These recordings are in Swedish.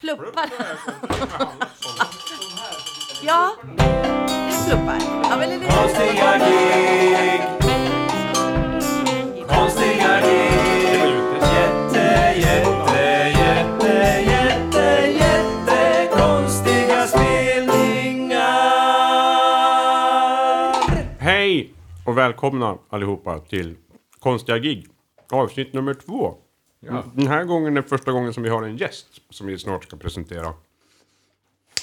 Pluppar. ja, pluppar. Ja, men är det... Konstiga gig, konstiga gig. Jätte, jätte, jätte, jätte, jätte konstiga spelningar. Hej och välkomna allihopa till Konstiga gig. Avsnitt nummer två. Den här gången är första gången som vi har en gäst som vi snart ska presentera.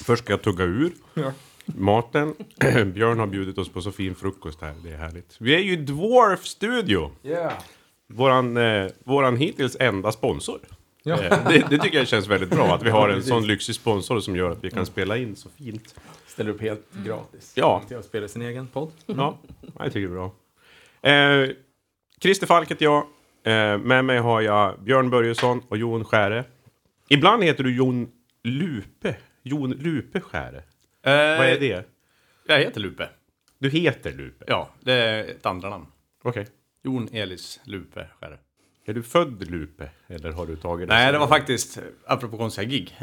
Först ska jag tugga ur maten. Björn har bjudit oss på så fin frukost här, det är härligt. Vi är ju i Dwarf Studio. Våran, eh, våran hittills enda sponsor. Eh, det, det tycker jag känns väldigt bra att vi har en sån lyxig sponsor som gör att vi kan spela in så fint. Ställer upp helt gratis. Ja. Till att spela sin egen podd. Ja, jag tycker det är bra. Eh, Christer Falk heter jag. Eh, med mig har jag Björn Börjesson och Jon Skäre. Ibland heter du Jon Lupe. Jon Lupe Skäre. Vad är det? Eh, Jag heter Lupe. Du heter Lupe? Ja, det är ett andra namn. Okej. Jon Elis Lupe Skärre. Är du född Lupe? Eller har du tagit Nej, sen- det var faktiskt, apropå konstiga gig.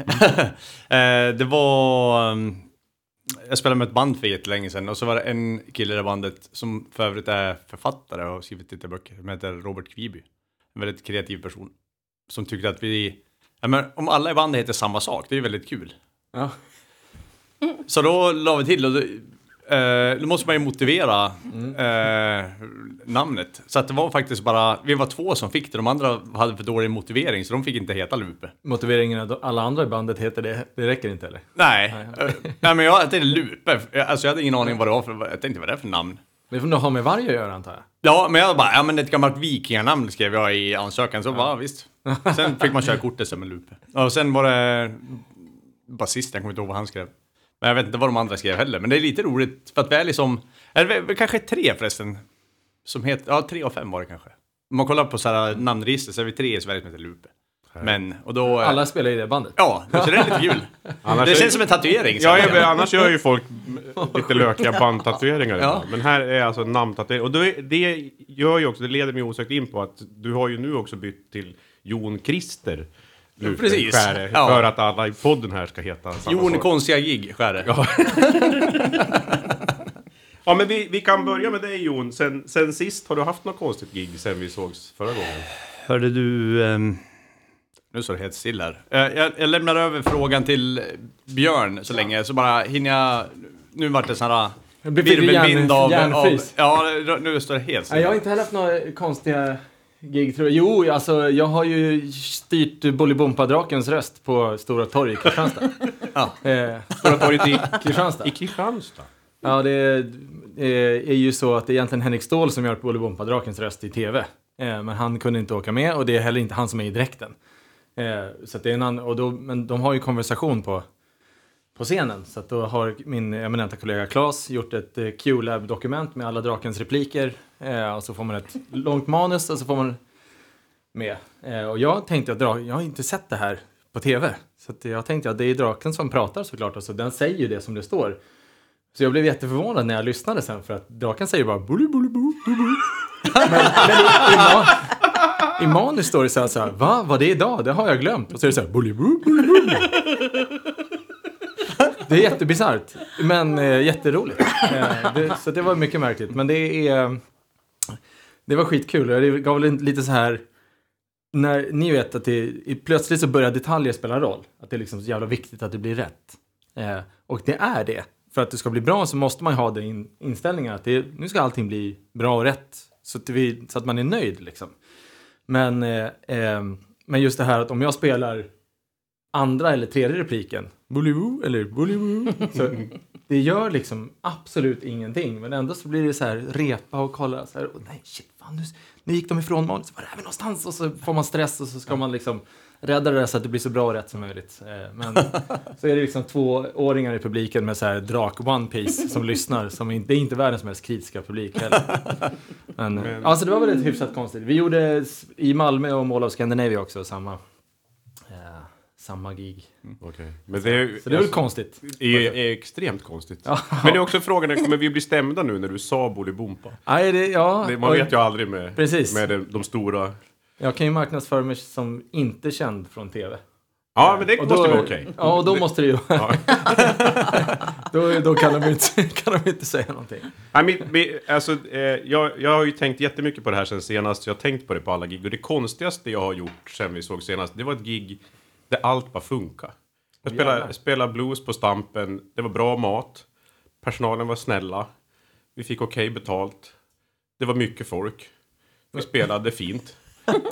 Eh, det var... um, Jag spelade med ett band för jättelänge sedan och så var det en kille i det bandet som för övrigt är författare och har skrivit lite böcker. Som heter Robert Kviby. En väldigt kreativ person. Som tyckte att vi... Ja, men om alla i bandet heter samma sak, det är ju väldigt kul. Ja. Så då la vi till och eh, då måste man ju motivera eh, namnet. Så att det var faktiskt bara, vi var två som fick det, de andra hade för dålig motivering så de fick inte heta Lupe. Motiveringen att alla andra i bandet heter det, det räcker inte eller? Nej, eh, nej men jag tänkte Lupe, alltså jag hade ingen aning vad det var för, jag tänkte vad det är för namn. Det får nog ha med varg att göra antar jag. Ja, men jag bara, ja men ett gammalt vikinganamn skrev jag i ansökan, så bara visst. Sen fick man köra kortet som en Lupe. Och sen var det basisten, jag kommer inte ihåg vad han skrev. Men jag vet inte vad de andra skrev heller, men det är lite roligt för att vi är liksom, eller vi- kanske tre förresten, som heter, ja tre av fem var det kanske. Om man kollar på så här namnregister så är vi tre i Sverige som heter Lupe. Men, och då... Alla spelar i det bandet. Ja, så det är lite kul. Annars det är- känns som en tatuering. Ja, vet, annars gör ju folk lite lökiga bandtatueringar Ja. Men här är alltså namntatuering. Och det, det gör ju också, det leder mig osökt in på att du har ju nu också bytt till Jon Christer. Lupe Precis. Skäre, Ja. För att alla i podden här ska heta samma Jon sak. konstiga gig, skär Ja. Ja, men vi, vi kan börja med dig Jon. Sen, sen sist, har du haft något konstigt gig sen vi sågs förra gången? Hörde du... ehm, Nu står det helt still här. Eh, Jag, jag lämnar över frågan till Björn så länge, så bara hinner jag... Nu vart det sån här virvelvind av, av... Ja, nu står det helt still. jag har inte heller haft några konstiga gig tror jag. Jo, alltså jag har ju styrt Bolibompa-drakens röst på Stora torg i Kristianstad. Ja. Eh, Stora torget i, Kristianstad. i Kristianstad? Ja, det eh, är ju så att det är egentligen Henrik Ståhl som gör Bolibompa-drakens röst i tv. Eh, Men han kunde inte åka med och det är heller inte han som är i dräkten. Så att det är en annan, och då, men de har ju konversation på, på scenen. Så att då har min eminenta kollega Claes gjort ett eh, Q-lab-dokument med alla drakens repliker. Eh, Och så får man ett långt manus och så får man med. Eh, Och jag tänkte att dra, jag har inte sett det här på tv. Så att jag tänkte att det är draken som pratar såklart. Och så den säger ju det som det står. Så jag blev jätteförvånad när jag lyssnade sen för att draken säger bara bully, bully, bully, bully. Men, men i, i, man, i manus står det så här, så här va? Vad det är idag? Det har jag glömt. Och så är det så här bully, bully, bully, bully. Det är jättebisarrt, men eh, jätteroligt. Eh, det, så det var mycket märkligt. Men det är... Det var skitkul det gav lite så här... När ni vet att det, plötsligt så börjar detaljer spela roll. Att det är liksom så jävla viktigt att det blir rätt. Eh, och det är det. För att det ska bli bra så måste man ha den in, inställningen att det, nu ska allting bli bra och rätt. Så att, vi, så att man är nöjd liksom. Men, eh, eh, men just det här att om jag spelar andra eller tredje repliken, Bollywood eller Bollywood, så det gör liksom absolut ingenting. Men ändå så blir det så här repa och kolla så här, och nej shit, fan nu, nu gick de ifrån manus, var är vi någonstans? Och så får man stress och så ska man liksom rädda det där så att det blir så bra och rätt som möjligt. Eh, Men så är det liksom tvååringar i publiken med så här drak One Piece som lyssnar, som inte, det är inte världens mest kritiska publik heller. Men, Alltså det var väl ett hyfsat konstigt. Vi gjorde i Malmö och Mall of Scandinavia också samma, samma gig. Okej. Men det är, Så det är väl konstigt. är, är extremt konstigt. Men det är också frågan, kommer vi bli stämda nu när du sa Bolibompa? Nej, det, ja, Det, man och vet ju aldrig med, Precis. med de, de stora... Jag kan ju marknadsföra mig som inte känd från tv. Ja, men det Och måste då, vara okej. Ja, och då måste det ju... Ja. då, då kan de, inte, kan de inte säga någonting. Nej, min, min, alltså, eh, jag, jag har ju tänkt jättemycket på det här sen senast. Jag har tänkt på det på alla gig. Och det konstigaste jag har gjort sen vi såg senast, det var ett gig där allt bara funkar. Jag spelade, spelade blues på Stampen. Det var bra mat. Personalen var snälla. Vi fick okej betalt. Det var mycket folk. Vi spelade fint.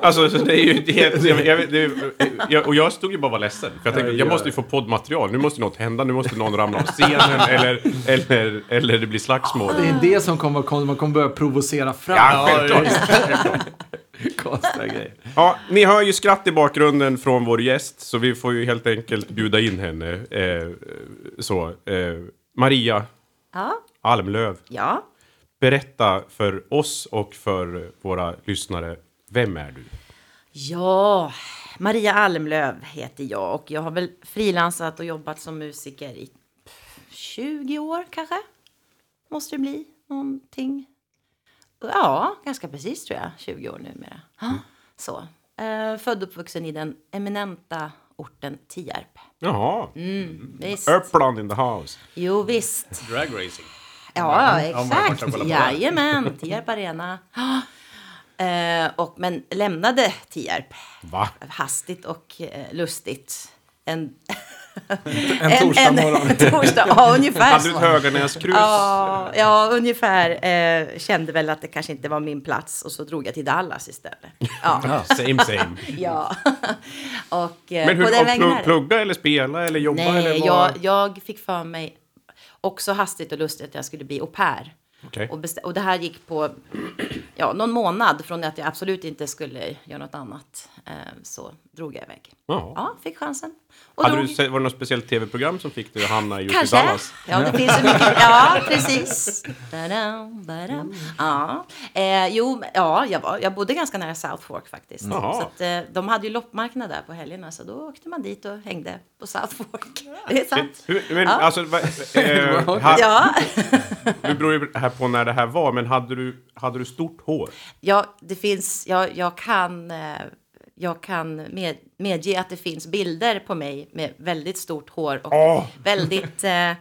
Alltså, så det är ju det, jag, jag, det, jag, Och jag stod ju bara och var ledsen. För jag tänkte, jag måste ju få poddmaterial. Nu måste något hända. Nu måste någon ramla av scenen. eller, eller, eller det blir slagsmål. Det är det som kommer, kommer man kommer börja provocera fram. Ja, självklart. Konstiga grejer. Ja, ni hör ju skratt i bakgrunden från vår gäst, så vi får ju helt enkelt bjuda in henne. Eh, så, eh, Maria Ja. Almlöv, Ja. berätta för oss och för våra lyssnare, vem är du? Ja, Maria Almlöv heter jag och jag har väl frilansat och jobbat som musiker i 20 år kanske. Måste det bli någonting. Ja, ganska precis tror jag. 20 år numera. Ja, Så. Eh, född och uppvuxen i den eminenta orten Tierp. Jaha, Visst. Uppland in the house. Jo, visst. Drag racing. Ja, Ja, exakt. Jajamän, Tierp Arena. Eh, och, men lämnade Tierp Va? hastigt och eh, lustigt. En, En torsdag morgon. En, torsdag, ja ungefär Hade du ett så. Höganäskrus? Ja, ja, ungefär. Eh, kände väl att det kanske inte var min plats och så drog jag till Dallas istället. Ja, Same same. ja. och eh, Men hur, och plugg, plugga eller spela eller jobba eller Nej, vad? jag, jag fick för mig också hastigt och lustigt att jag skulle bli au pair. Okej. Och, och det här gick på ja, någon månad från att jag absolut inte skulle göra något annat. Eh, så drog jag iväg. Ja. Ja, fick chansen. Och Hade drog. du sett, var det något speciellt tv-program som fick dig att hamna just i Kanske. Dallas? Ja, det finns så mycket. Ja, precis. Badam, badam. Ja, eh, jo, ja jag, var, jag bodde ganska nära South Fork faktiskt. Jaha. Så att, eh, de hade ju loppmarknad där på helgerna, så då åkte man dit och hängde på South Fork. Det är sant. Hur, men Ja. alltså, va, eh, ha, Ja, nu beror ju här på när det här var, men hade du, hade du stort hår? ja, det finns, jag, jag kan, eh, jag kan med, medge att det finns bilder på mig med väldigt stort hår och Åh! väldigt, eh,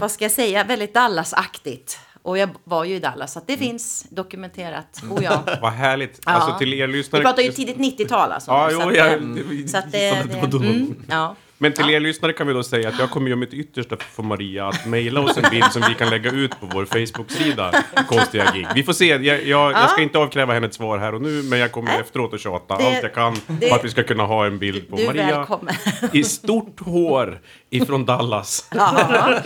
vad ska jag säga, väldigt Dallas-aktigt. Och jag var ju i Dallas, så att det finns dokumenterat. Oh ja. Vad härligt. Ja. Alltså till er Vi lyssnare. pratar ju tidigt 90-tal alltså. Ja, så jo, att, jag- eh, det- så att det, det var då. det, mm, ja. Men till er lyssnare kan vi då säga att jag kommer göra mitt yttersta för att få Maria att mejla oss en bild som vi kan lägga ut på vår Facebook-sida, Konstiga gig. Vi får se, jag, jag, jag ska inte avkräva henne ett svar här och nu, men jag kommer efteråt att tjata Det- allt jag kan det- för att vi ska kunna ha en bild på Maria välkommen. i stort hår ifrån Dallas. Ja.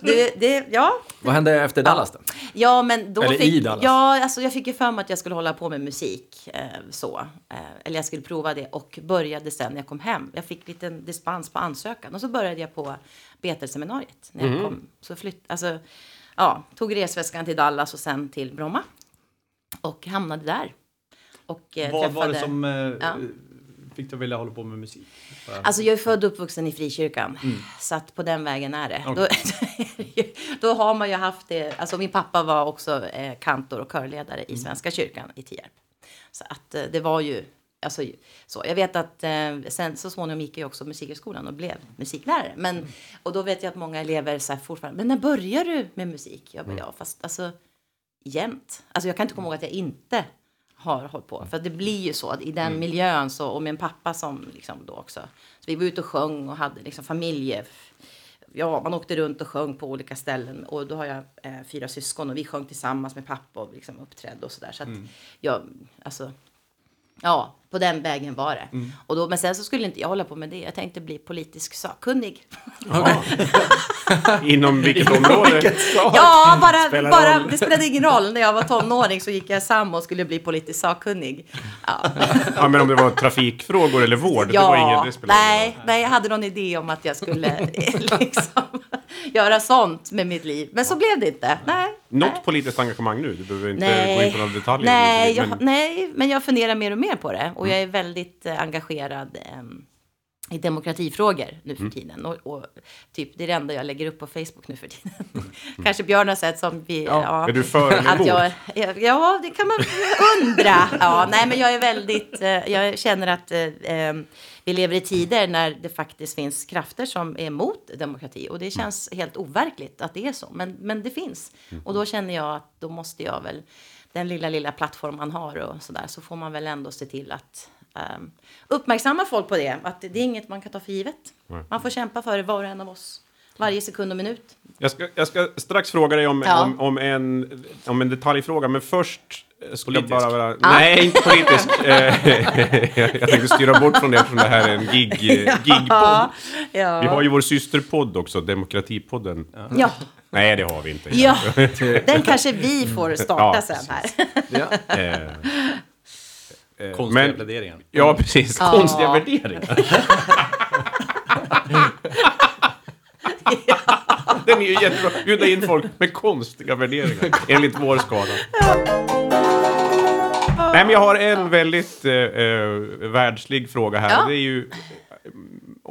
Du, det, ja. Vad hände efter Dallas då? ja, men då Eller fick i Dallas. Ja, alltså jag fick ju för mig att jag skulle hålla på med musik. Eh, så. Eh, eller jag skulle prova det och började sen när jag kom hem. Jag fick lite dispens på ansökan och så började jag på Betelseminariet när jag kom. Så flytt, alltså, ja, tog resväskan till Dallas och sen till Bromma. Och hamnade där. Och eh, Vad var det träffade- som eh, Ja. Fick att vilja hålla på med musik? Alltså jag är född och uppvuxen i frikyrkan. Så att på den vägen är det. Då, då har man ju haft det. Alltså min pappa var också eh, kantor och körledare i Svenska kyrkan i Tierp. Så att eh, det var ju, alltså så. Jag vet att eh, sen så småningom gick jag också musikhögskolan och blev musiklärare. Men, och då vet jag att många elever så här fortfarande, men när börjar du med musik? Jag bara, ja fast alltså jämt. Alltså jag kan inte komma ihåg att jag inte har hållit på. För det blir ju så att i den miljön så, och med en pappa som liksom då också. Så vi var ute och sjöng och hade liksom familje... Ja, man åkte runt och sjöng på olika ställen. Och då har jag eh, fyra syskon och vi sjöng tillsammans med pappa och liksom uppträdde och sådär. Så att jag, alltså... Ja, på den vägen var det. Och då, men sen så skulle inte jag hålla på med det. Jag tänkte bli politisk sakkunnig. Inom vilket område? Ja, bara, Spelar bara, roll. det spelade ingen roll. När jag var tonåring så gick jag sam och skulle bli politiskt sakkunnig. Ja, Ja, men om det var trafikfrågor eller vård, det var inget, det spelade nej, nej, jag hade någon idé om att jag skulle liksom, göra sånt med mitt liv. Men så blev det inte. Nej. Något nej. politiskt engagemang nu? Du behöver inte Nej. gå in på några detaljer. Nej, men, jag, nej, men jag funderar mer och mer på det. Och jag är väldigt eh, engagerad. ehm, i demokratifrågor nu Mm. för tiden. Och, och typ, det är det enda jag lägger upp på Facebook nu för tiden. Kanske Björn har sett som vi... Ja, Är du för eller emot? jag, ja, det kan man undra. Ja, nej, men jag är väldigt... eh, Jag känner att eh, eh, vi lever i tider när det faktiskt finns krafter som är emot demokrati. Och det känns helt overkligt att det är så. Men, men det finns. Och då känner jag att då måste jag väl... Den lilla, lilla plattform man har och sådär. Så får man väl ändå se till att um, uppmärksamma folk på det. Att det, är inget man kan ta för givet. Man får kämpa för det var och en av oss. Varje sekund och minut. Jag ska, jag ska strax fråga dig om, Ja. om, om, en, om en detaljfråga, men först jag Politisk. bara vara... Nej, inte politisk. Eh, jag jag tänkte styra bort från det eftersom det här är en gig, eh, gigpodd. Ja. Vi har ju vår systerpodd också, Demokratipodden. Ja. Nej, det har vi inte. ja, den kanske vi får starta Ja, sen här. Ja. Eh, eh, Konstiga men- pläderingar. Ja, precis. Ja. Konstiga värderingar. Den är ju jättebra. Bjuda in folk med konstiga värderingar, enligt vår skala. Nej, men jag har en väldigt eh, eh, världslig fråga här. Ja. Det är ju eh,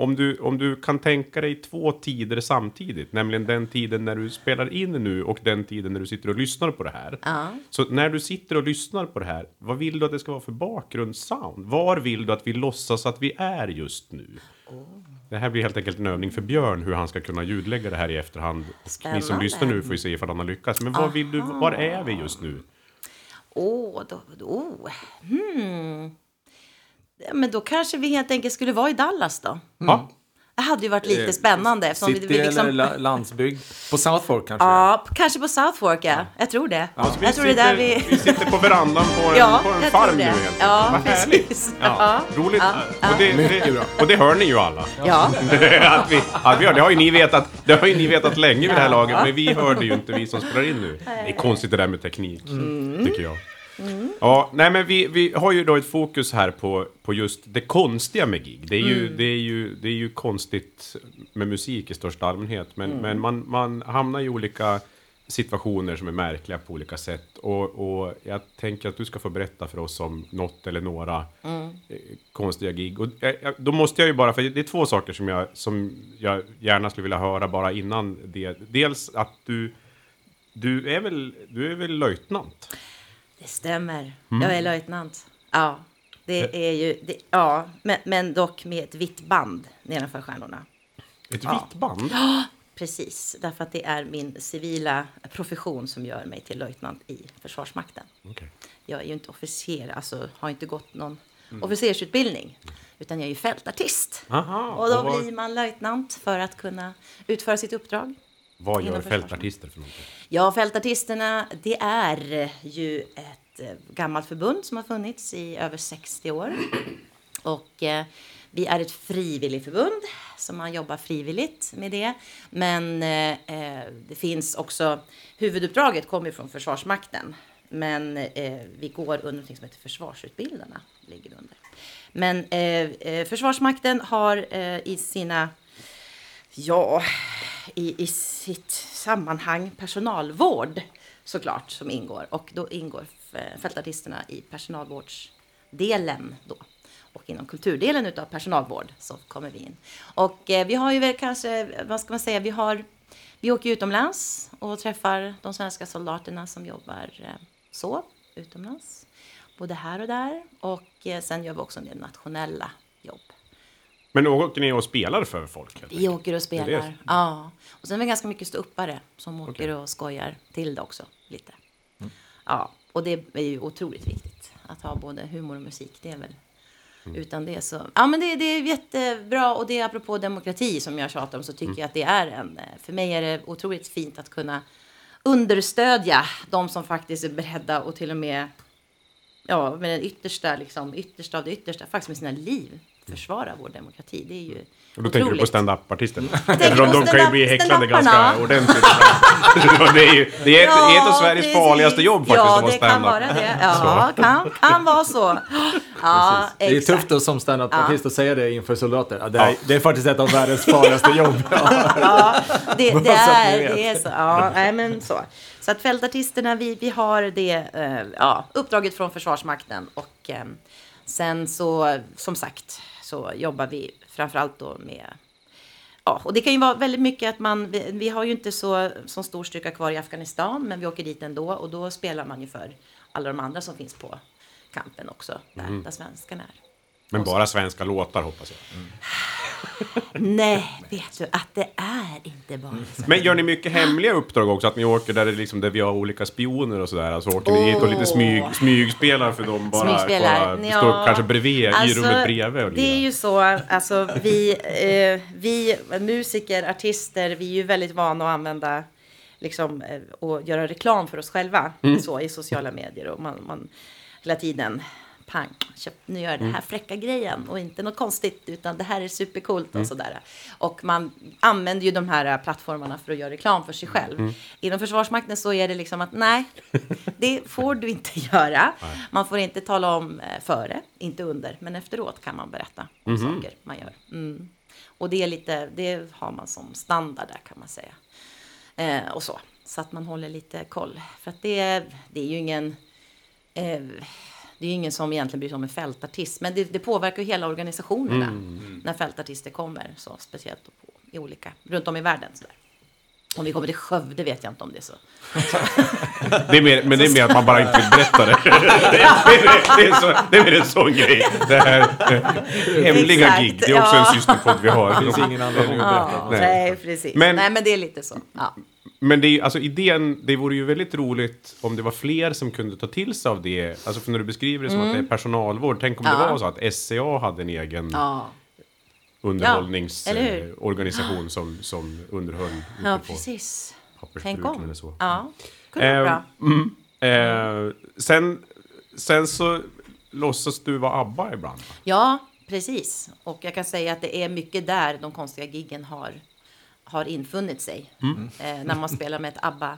om du, om du kan tänka dig två tider samtidigt, nämligen den tiden när du spelar in nu och den tiden när du sitter och lyssnar på det här. Ja. Så när du sitter och lyssnar på det här, vad vill du att det ska vara för bakgrundssound? Var vill du att vi låtsas att vi är just nu? Det här blir helt enkelt en övning för Björn hur han ska kunna ljudlägga det här i efterhand. Och ni som lyssnar nu får ju se ifall han har lyckats. Men var, vill du, var är vi just nu? Åh, då, då, oh, hmm. Ja, Men då kanske vi helt enkelt skulle vara i Dallas då. Ja, Det hade ju varit lite spännande. eftersom vi- City vi liksom, eller la- landsbygd? På South Fork kanske? Ja, kanske på South Fork, ja. Jag tror det. vi, jag tror det är där sitter, vi... vi sitter på verandan på en, Ja, på en farm nu det. helt Ja, Vad precis. Ja, Ja. roligt. Ja, Och, det, det, och det hör ni ju alla. Ja, att vi, att vi gör, det har ju ni vetat, det har ju ni vetat länge vid det här laget, men vi hörde ju inte vi som spelar in nu. Det är konstigt det där med teknik, tycker jag. Ja, nej men vi, vi har ju då ett fokus här på, på just det konstiga med gig. Det är, ju, det, är ju, det är ju konstigt med musik i största allmänhet, men, men man, man hamnar i olika situationer som är märkliga på olika sätt. Och, och jag tänker att du ska få berätta för oss om något eller några eh, konstiga gig. Och, då måste jag ju bara, för det är två saker som jag, som jag gärna skulle vilja höra bara innan det. Dels att du, du är väl, du är väl löjtnant? Det stämmer. Mm. Jag är löjtnant. Ja, det är ju... Det, ja, men, men dock med ett vitt band nedanför stjärnorna. Ett Ja. vitt band? Precis, därför att det är min civila profession som gör mig till löjtnant i Försvarsmakten. Okej. Jag är ju inte officer, alltså har inte gått någon officersutbildning. Utan jag är ju fältartist. Aha, Och då och vad- blir man löjtnant för att kunna utföra sitt uppdrag. Vad gör fältartister för någonting? Ja, Fältartisterna, det är ju ett eh, gammalt förbund som har funnits i över 60 år. Och eh, vi är ett frivilligförbund, så man jobbar frivilligt med det. Men eh, eh, det finns också, huvuduppdraget kommer från Försvarsmakten. Men eh, vi går under något som heter Försvarsutbildarna. Ligger under. Men eh, Försvarsmakten har i sina Ja, i, i sitt sammanhang personalvård såklart som ingår. Och då ingår eh, fältartisterna i personalvårdsdelen då. Och inom kulturdelen utav personalvård så kommer vi in. Och eh, vi har ju väl kanske, vad ska man säga, vi har, vi åker utomlands och träffar de svenska soldaterna som jobbar eh, så utomlands. Både här och där. Och eh, sen gör vi också en del nationella jobb. Men åker ni och spelar för folk? Vi åker och spelar. Det det. Ja. Och sen är det ganska mycket ståuppare som åker och skojar till det också. Lite. Ja, och det är ju otroligt viktigt att ha både humor och musik. Det är väl utan det så. Ja, men det, det är jättebra och det är apropå demokrati som jag tjatar om så tycker jag att det är en. För mig är det otroligt fint att kunna understödja de som faktiskt är beredda och till och med ja, med den yttersta, liksom, yttersta av det yttersta, faktiskt med sina liv försvara vår demokrati. Det är ju Och då tänker du på otroligt. stand-up-artister? Eftersom de kan ju bli häcklade ganska ordentligt. det är ju det är ett, är ett av Sveriges precis. farligaste jobb faktiskt Ja, att vara det kan vara det. Ja, kan, kan vara så. Ja, Det är exakt. tufft som standup-artist att säga det inför soldater. Ja, det, är, det är faktiskt ett av världens farligaste jobb. Ja. Ja, det, det, är, det är så. Ja, nej, men så. Så att fältartisterna, vi, vi har det eh, ja, uppdraget från Försvarsmakten och eh, sen så, som sagt, så jobbar vi framförallt då med Ja, och det kan ju vara väldigt mycket att man, vi, vi har ju inte så, så stor styrka kvar i Afghanistan, men vi åker dit ändå och då spelar man ju för alla de andra som finns på kampen också, där, Mm. där svenskarna är. Men bara svenska låtar hoppas jag. Nej, vet du att det är inte bara så. Men gör ni mycket hemliga uppdrag också? Att ni åker där, det liksom, där vi har olika spioner och sådär? Alltså åker ni dit och lite smyg, smygspelar för dem bara? Smygspelar? bara Ja. står kanske bredvid, i Alltså, rummet bredvid och Det är ju så, alltså vi, eh, vi musiker, artister, vi är ju väldigt vana att använda liksom, eh, och göra reklam för oss själva Mm. så, i sociala medier. Och man, man hela tiden, pang, köp, nu gör jag den här fräcka grejen och inte något konstigt utan det här är supercoolt och sådär. Och man använder ju de här eh, plattformarna för att göra reklam för sig själv. Inom Försvarsmakten så är det liksom att nej, det får du inte göra. Man får inte tala om eh, före, inte under, men efteråt kan man berätta om saker man gör. Mm. Och det är lite, det har man som standard där kan man säga. Eh, och så, så att man håller lite koll. För att det, det är ju ingen, eh, det är ingen som egentligen bryr sig om en fältartist. Men det, det påverkar ju hela organisationerna när fältartister kommer. Så speciellt på, i olika, runt om i världen. Sådär. Om vi kommer till Skövde vet jag inte om det är så. Det är mer, men det är mer att man bara inte vill berätta det. det, är, det, är, det, är så, det är mer en sån grej. Det här eh, hemliga Exakt, gig, det är också ja. en systerpodd vi har. Det finns ingen anledning att berätta. Ja, Nej. nej, precis. Men- nej, men det är lite så. Ja. Men det är alltså idén, det vore ju väldigt roligt om det var fler som kunde ta till sig av det. Alltså för när du beskriver det som att det är personalvård, tänk om det Mm. Ja. var så att SCA hade en egen Ja. underhållningsorganisation som, som underhöll ja, precis. Tänk om. eller så. Ja, kunde vara bra. Eh, eh, sen, sen så låtsas du vara ABBA ibland. Ja, precis. Och jag kan säga att det är mycket där de konstiga giggen har, har infunnit sig. Eh, när man spelar med ett ABBA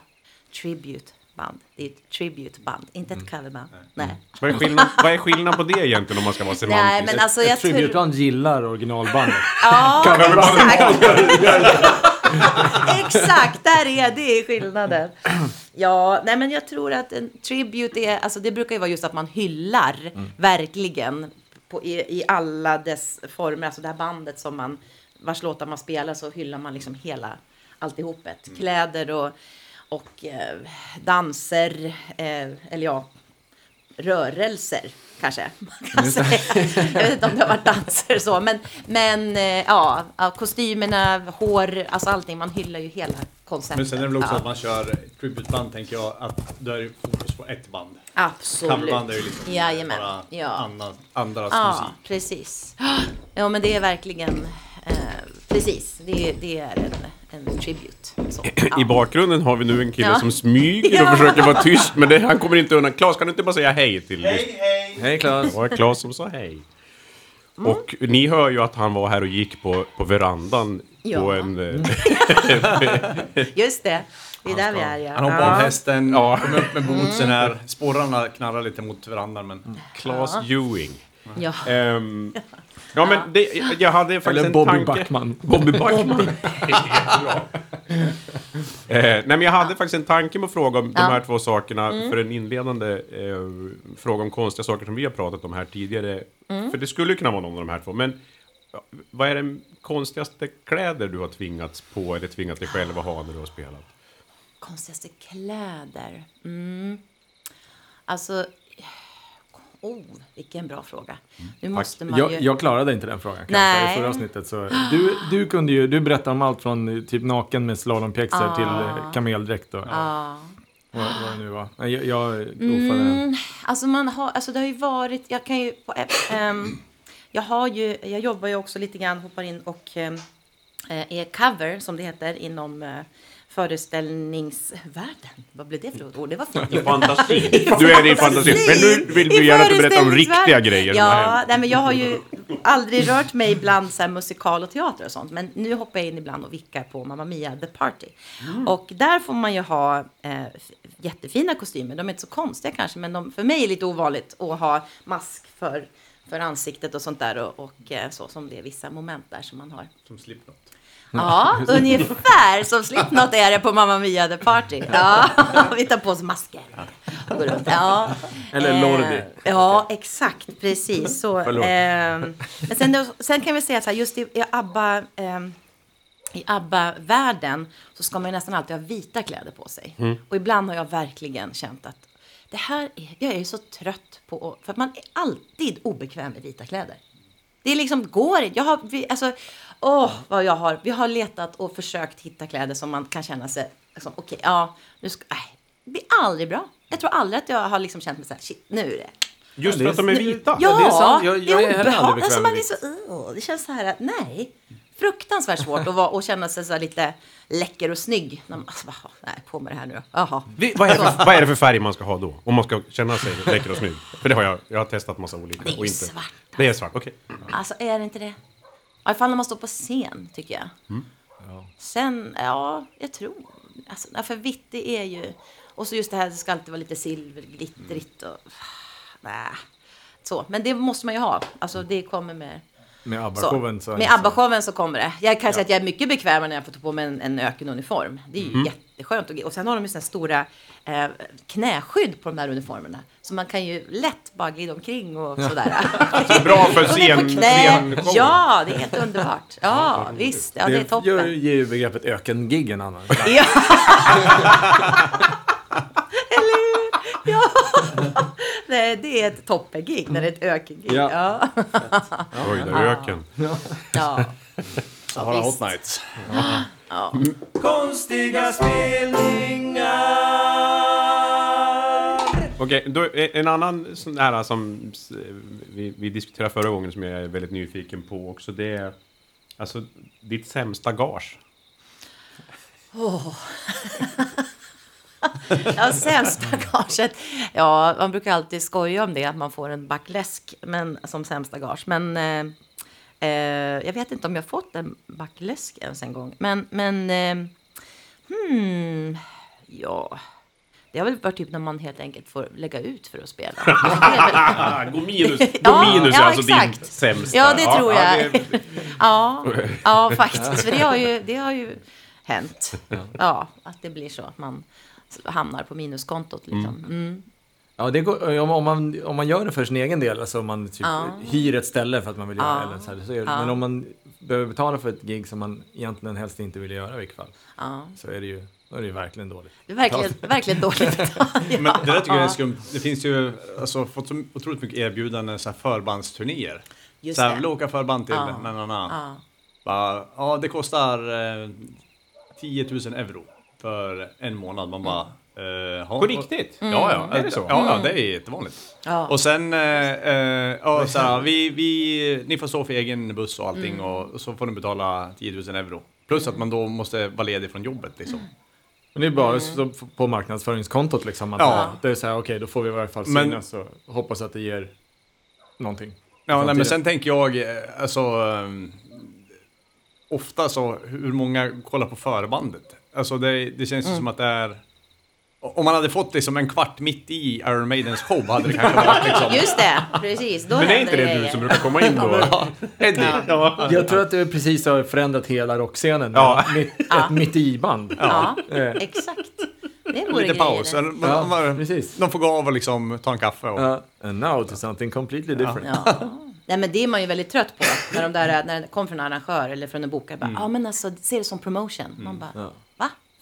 tribute-band. Det är ett tribute-band, inte ett coverband. Nej. Vad är, skillnad, vad är skillnaden på det egentligen om man ska vara semantisk? Nej, men alltså jag Ett tror... tributband gillar originalbandet. Ja, exakt. exakt, där är det är skillnaden. Ja, nej men jag tror att en tribute är, alltså det brukar ju vara just att man hyllar verkligen på, i, i alla dess former, alltså det här bandet som man, vars låtar man spelar så hyllar man liksom hela alltihopet. Kläder och, och eh, danser, eh, eller ja, rörelser kanske. Man kan säga. Jag vet inte om det har varit danser så, men, men eh, ja, ja, kostymerna, hår, alltså allting. Man hyllar ju hela konceptet. Men sen är det väl också ja, att man kör tributeband tänker jag, att då är det fokus på ett band. Absolut. Coverband är ju liksom Jajamän. bara Ja. andra, andras Ja, musik. precis. Ja, men det är verkligen, precis, det, det är en, en tribute. Så, ja. I bakgrunden har vi nu en kille Ja. som smyger och Ja. försöker vara tyst, men det, han kommer inte undan. Claes, kan du inte bara säga hej till Hej hej! Hej Klas. Det var Claes som sa hej. Mm. Och ni hör ju att han var här och gick på, på verandan på Ja. en... eh, Just det, det är där vi är. Ja. Han hoppar ja. av hästen, Ja. kommer upp med bootsen här. Sporrarna knarrar lite mot verandan men... Claes Ewing. Ja. Ja, men det, jag- hade faktiskt Eller en Bobby tanke. Backman. Bobby Backman. Eh, nej, men jag hade faktiskt en tanke med att fråga om de här två sakerna för en inledande eh, fråga om konstiga saker som vi har pratat om här tidigare. För det skulle kunna vara någon av de här två. Men vad är den konstigaste kläder du har tvingats på eller tvingat dig själv att ha när du har spelat? Konstigaste kläder? Mm. Alltså, oh, vilken bra fråga. Nu måste man ju... Jag, jag klarade inte den frågan kanske Nej. i förra avsnittet. Så du, du kunde ju, du berättade om allt från eh, typ naken med slalompjäxor Ah. till eh, kameldräkt och Ja. vad, vad det nu var. Jag, jag goofade. Mm, alltså man har, alltså det har ju varit, jag kan ju, på, ehm, jag har ju, jag jobbar ju också lite grann, hoppar in och eh, är cover som det heter inom eh, föreställningsvärlden. Vad blev det för ord? Det var fint. Fantasi. Du är i fantasi. Men nu vill I du gärna att du berättar om riktiga grejer Ja, nej, men jag har ju aldrig rört mig bland så här musikal och teater och sånt. Men nu hoppar jag in ibland och vickar på Mamma Mia The Party. Mm. Och där får man ju ha eh, jättefina kostymer. De är inte så konstiga kanske, men de, för mig är det lite ovanligt att ha mask för för ansiktet och sånt där och, och eh, så som det är vissa moment där som man har. Som Slipknot. Ja, ungefär som Slipknot är det på Mamma Mia The Party. Ja, vi tar på oss masker och går runt. Ja. Eller Eh, Lordi. Ja, exakt, precis så. Ehm, men sen, sen kan vi säga så här, just i, i ABBA, ehm, i ABBA-världen så ska man ju nästan alltid ha vita kläder på sig. Och ibland har jag verkligen känt att det här är, jag är så trött på, för att man är alltid obekväm med vita kläder. Det är liksom går inte. Jag har, vi, alltså, åh, vad jag har. Vi har letat och försökt hitta kläder som man kan känna sig, liksom, okej, ja, nu ska, nej, det blir aldrig bra. Jag tror aldrig att jag har liksom känt mig så här, shit, nu är det. Just Ja, för att de är det- vita. Ja, det är sant. Jag- det jag är är aldrig obehagligt. Alltså, med man är så, uh, det känns så här att, nej. Fruktansvärt svårt att vara och känna sig så här lite läcker och snygg. När man, alltså, bara, nej, på med det här nu. Jaha. Vi, vad, är det för, vad är det för färg man ska ha då? Om man ska känna sig läcker och snygg? För det har jag, jag har testat massa olika. Det är och inte. svart, Det är svart, okej. Alltså är det inte det? I alla fall när man står på scen, tycker jag. Mm. Sen, ja, jag tror... Alltså, ja, för vitt, det är ju... Och så just det här, det ska alltid vara lite silver, glittrigt och... Nej. Så, men det måste man ju ha. Alltså det kommer med... Med. ABBA-showen så... Med det så. ABBA-showen så kommer det. Jag kan säga att jag är mycket bekvämare när jag får ta på mig en, en ökenuniform. Det är ju Mm. jätteskönt. Och, och sen har de ju såna här stora eh, knäskydd på de där uniformerna. Så man kan ju lätt bara glida omkring och sådär. Så bra för det scen, scenshow. Ja, det är helt underbart. Ja, visst. Ja, det är Det toppen. gör, ger ju begreppet ökengig en annan. Ja. Eller hur? Ja. Det, det är ett toppengig när det är ett ökengig. Ja. Ja. Oj, det är öken. ja. Har visst. Hot Nights. ja. Konstiga spelningar Okej, är- en annan sån här som vi, vi diskuterade förra gången som jag är väldigt nyfiken på också. Det är alltså ditt sämsta gage. Ja, sämsta gaget. Ja, man brukar alltid skoja om det, att man får en back läsk men, som sämsta gage. Men eh, eh, jag vet inte om jag fått en back läsk ens en gång. Men, men eh, hmm, ja. Det har väl varit typ när man helt enkelt får lägga ut för att spela. Gå minus, gå Ja, minus ja, alltså din exakt. sämsta. Ja, det tror jag. det- Ja, ja faktiskt. För det har ju, det har ju hänt. Ja, att det blir så att man hamnar på minuskontot. Liksom. Mm. Ja, det går, om, om, man, om man gör det för sin egen del, alltså om man typ Ja. hyr ett ställe för att man vill göra Ja. eller så här, så Ja. Men om man behöver betala för ett gig som man egentligen helst inte vill göra i vilket fall, Ja. så är det ju, då är det ju verkligen dåligt. Det är verkligen, verkligen dåligt. Men det där tycker jag är skumt. Det finns ju alltså, fått så otroligt mycket erbjudanden så här förbandsturnéer. Just så här, vill åka förband till Ja. na, na, na. Ja. Bara, ja, det kostar eh, 10 000 euro för en månad. Man bara... Eh, ja, På riktigt? Ja, ja. Är det så? Ja, ja, det är jättevanligt. Ja. Och sen, eh, eh, ja, så här, vi, vi, ni får stå för egen buss och allting och, och så får ni betala 10 000 euro. Plus att man då måste vara ledig från jobbet liksom. Men det är bara så på marknadsföringskontot liksom. Att Ja. Det är så här, okej, då får vi i varje fall synas och hoppas att det ger någonting. Ja, nej, men sen tänker jag, eh, alltså... ehm, ofta så, hur många kollar på förbandet? Alltså det, det känns ju som att det är... Om man hade fått liksom en kvart mitt i Iron Maidens show hade det kanske varit liksom... Just det, precis. Då Men är händer inte det du som brukar komma in då? Eddie? Ja. Jag tror att det precis har förändrat hela rockscenen. Ja. Mitt, ett mitt i-band. Ja, Eh, exakt. Det vore Lite paus. Eller, Ja, man, precis. De får gå av och liksom ta en kaffe. Och, Ja, and now to something completely different. Ja. Nej, men det är man ju väldigt trött på. När, de där, när det kom från en arrangör eller från en bokare. Bara, Ja, men alltså, se det som promotion. Man bara, Ja.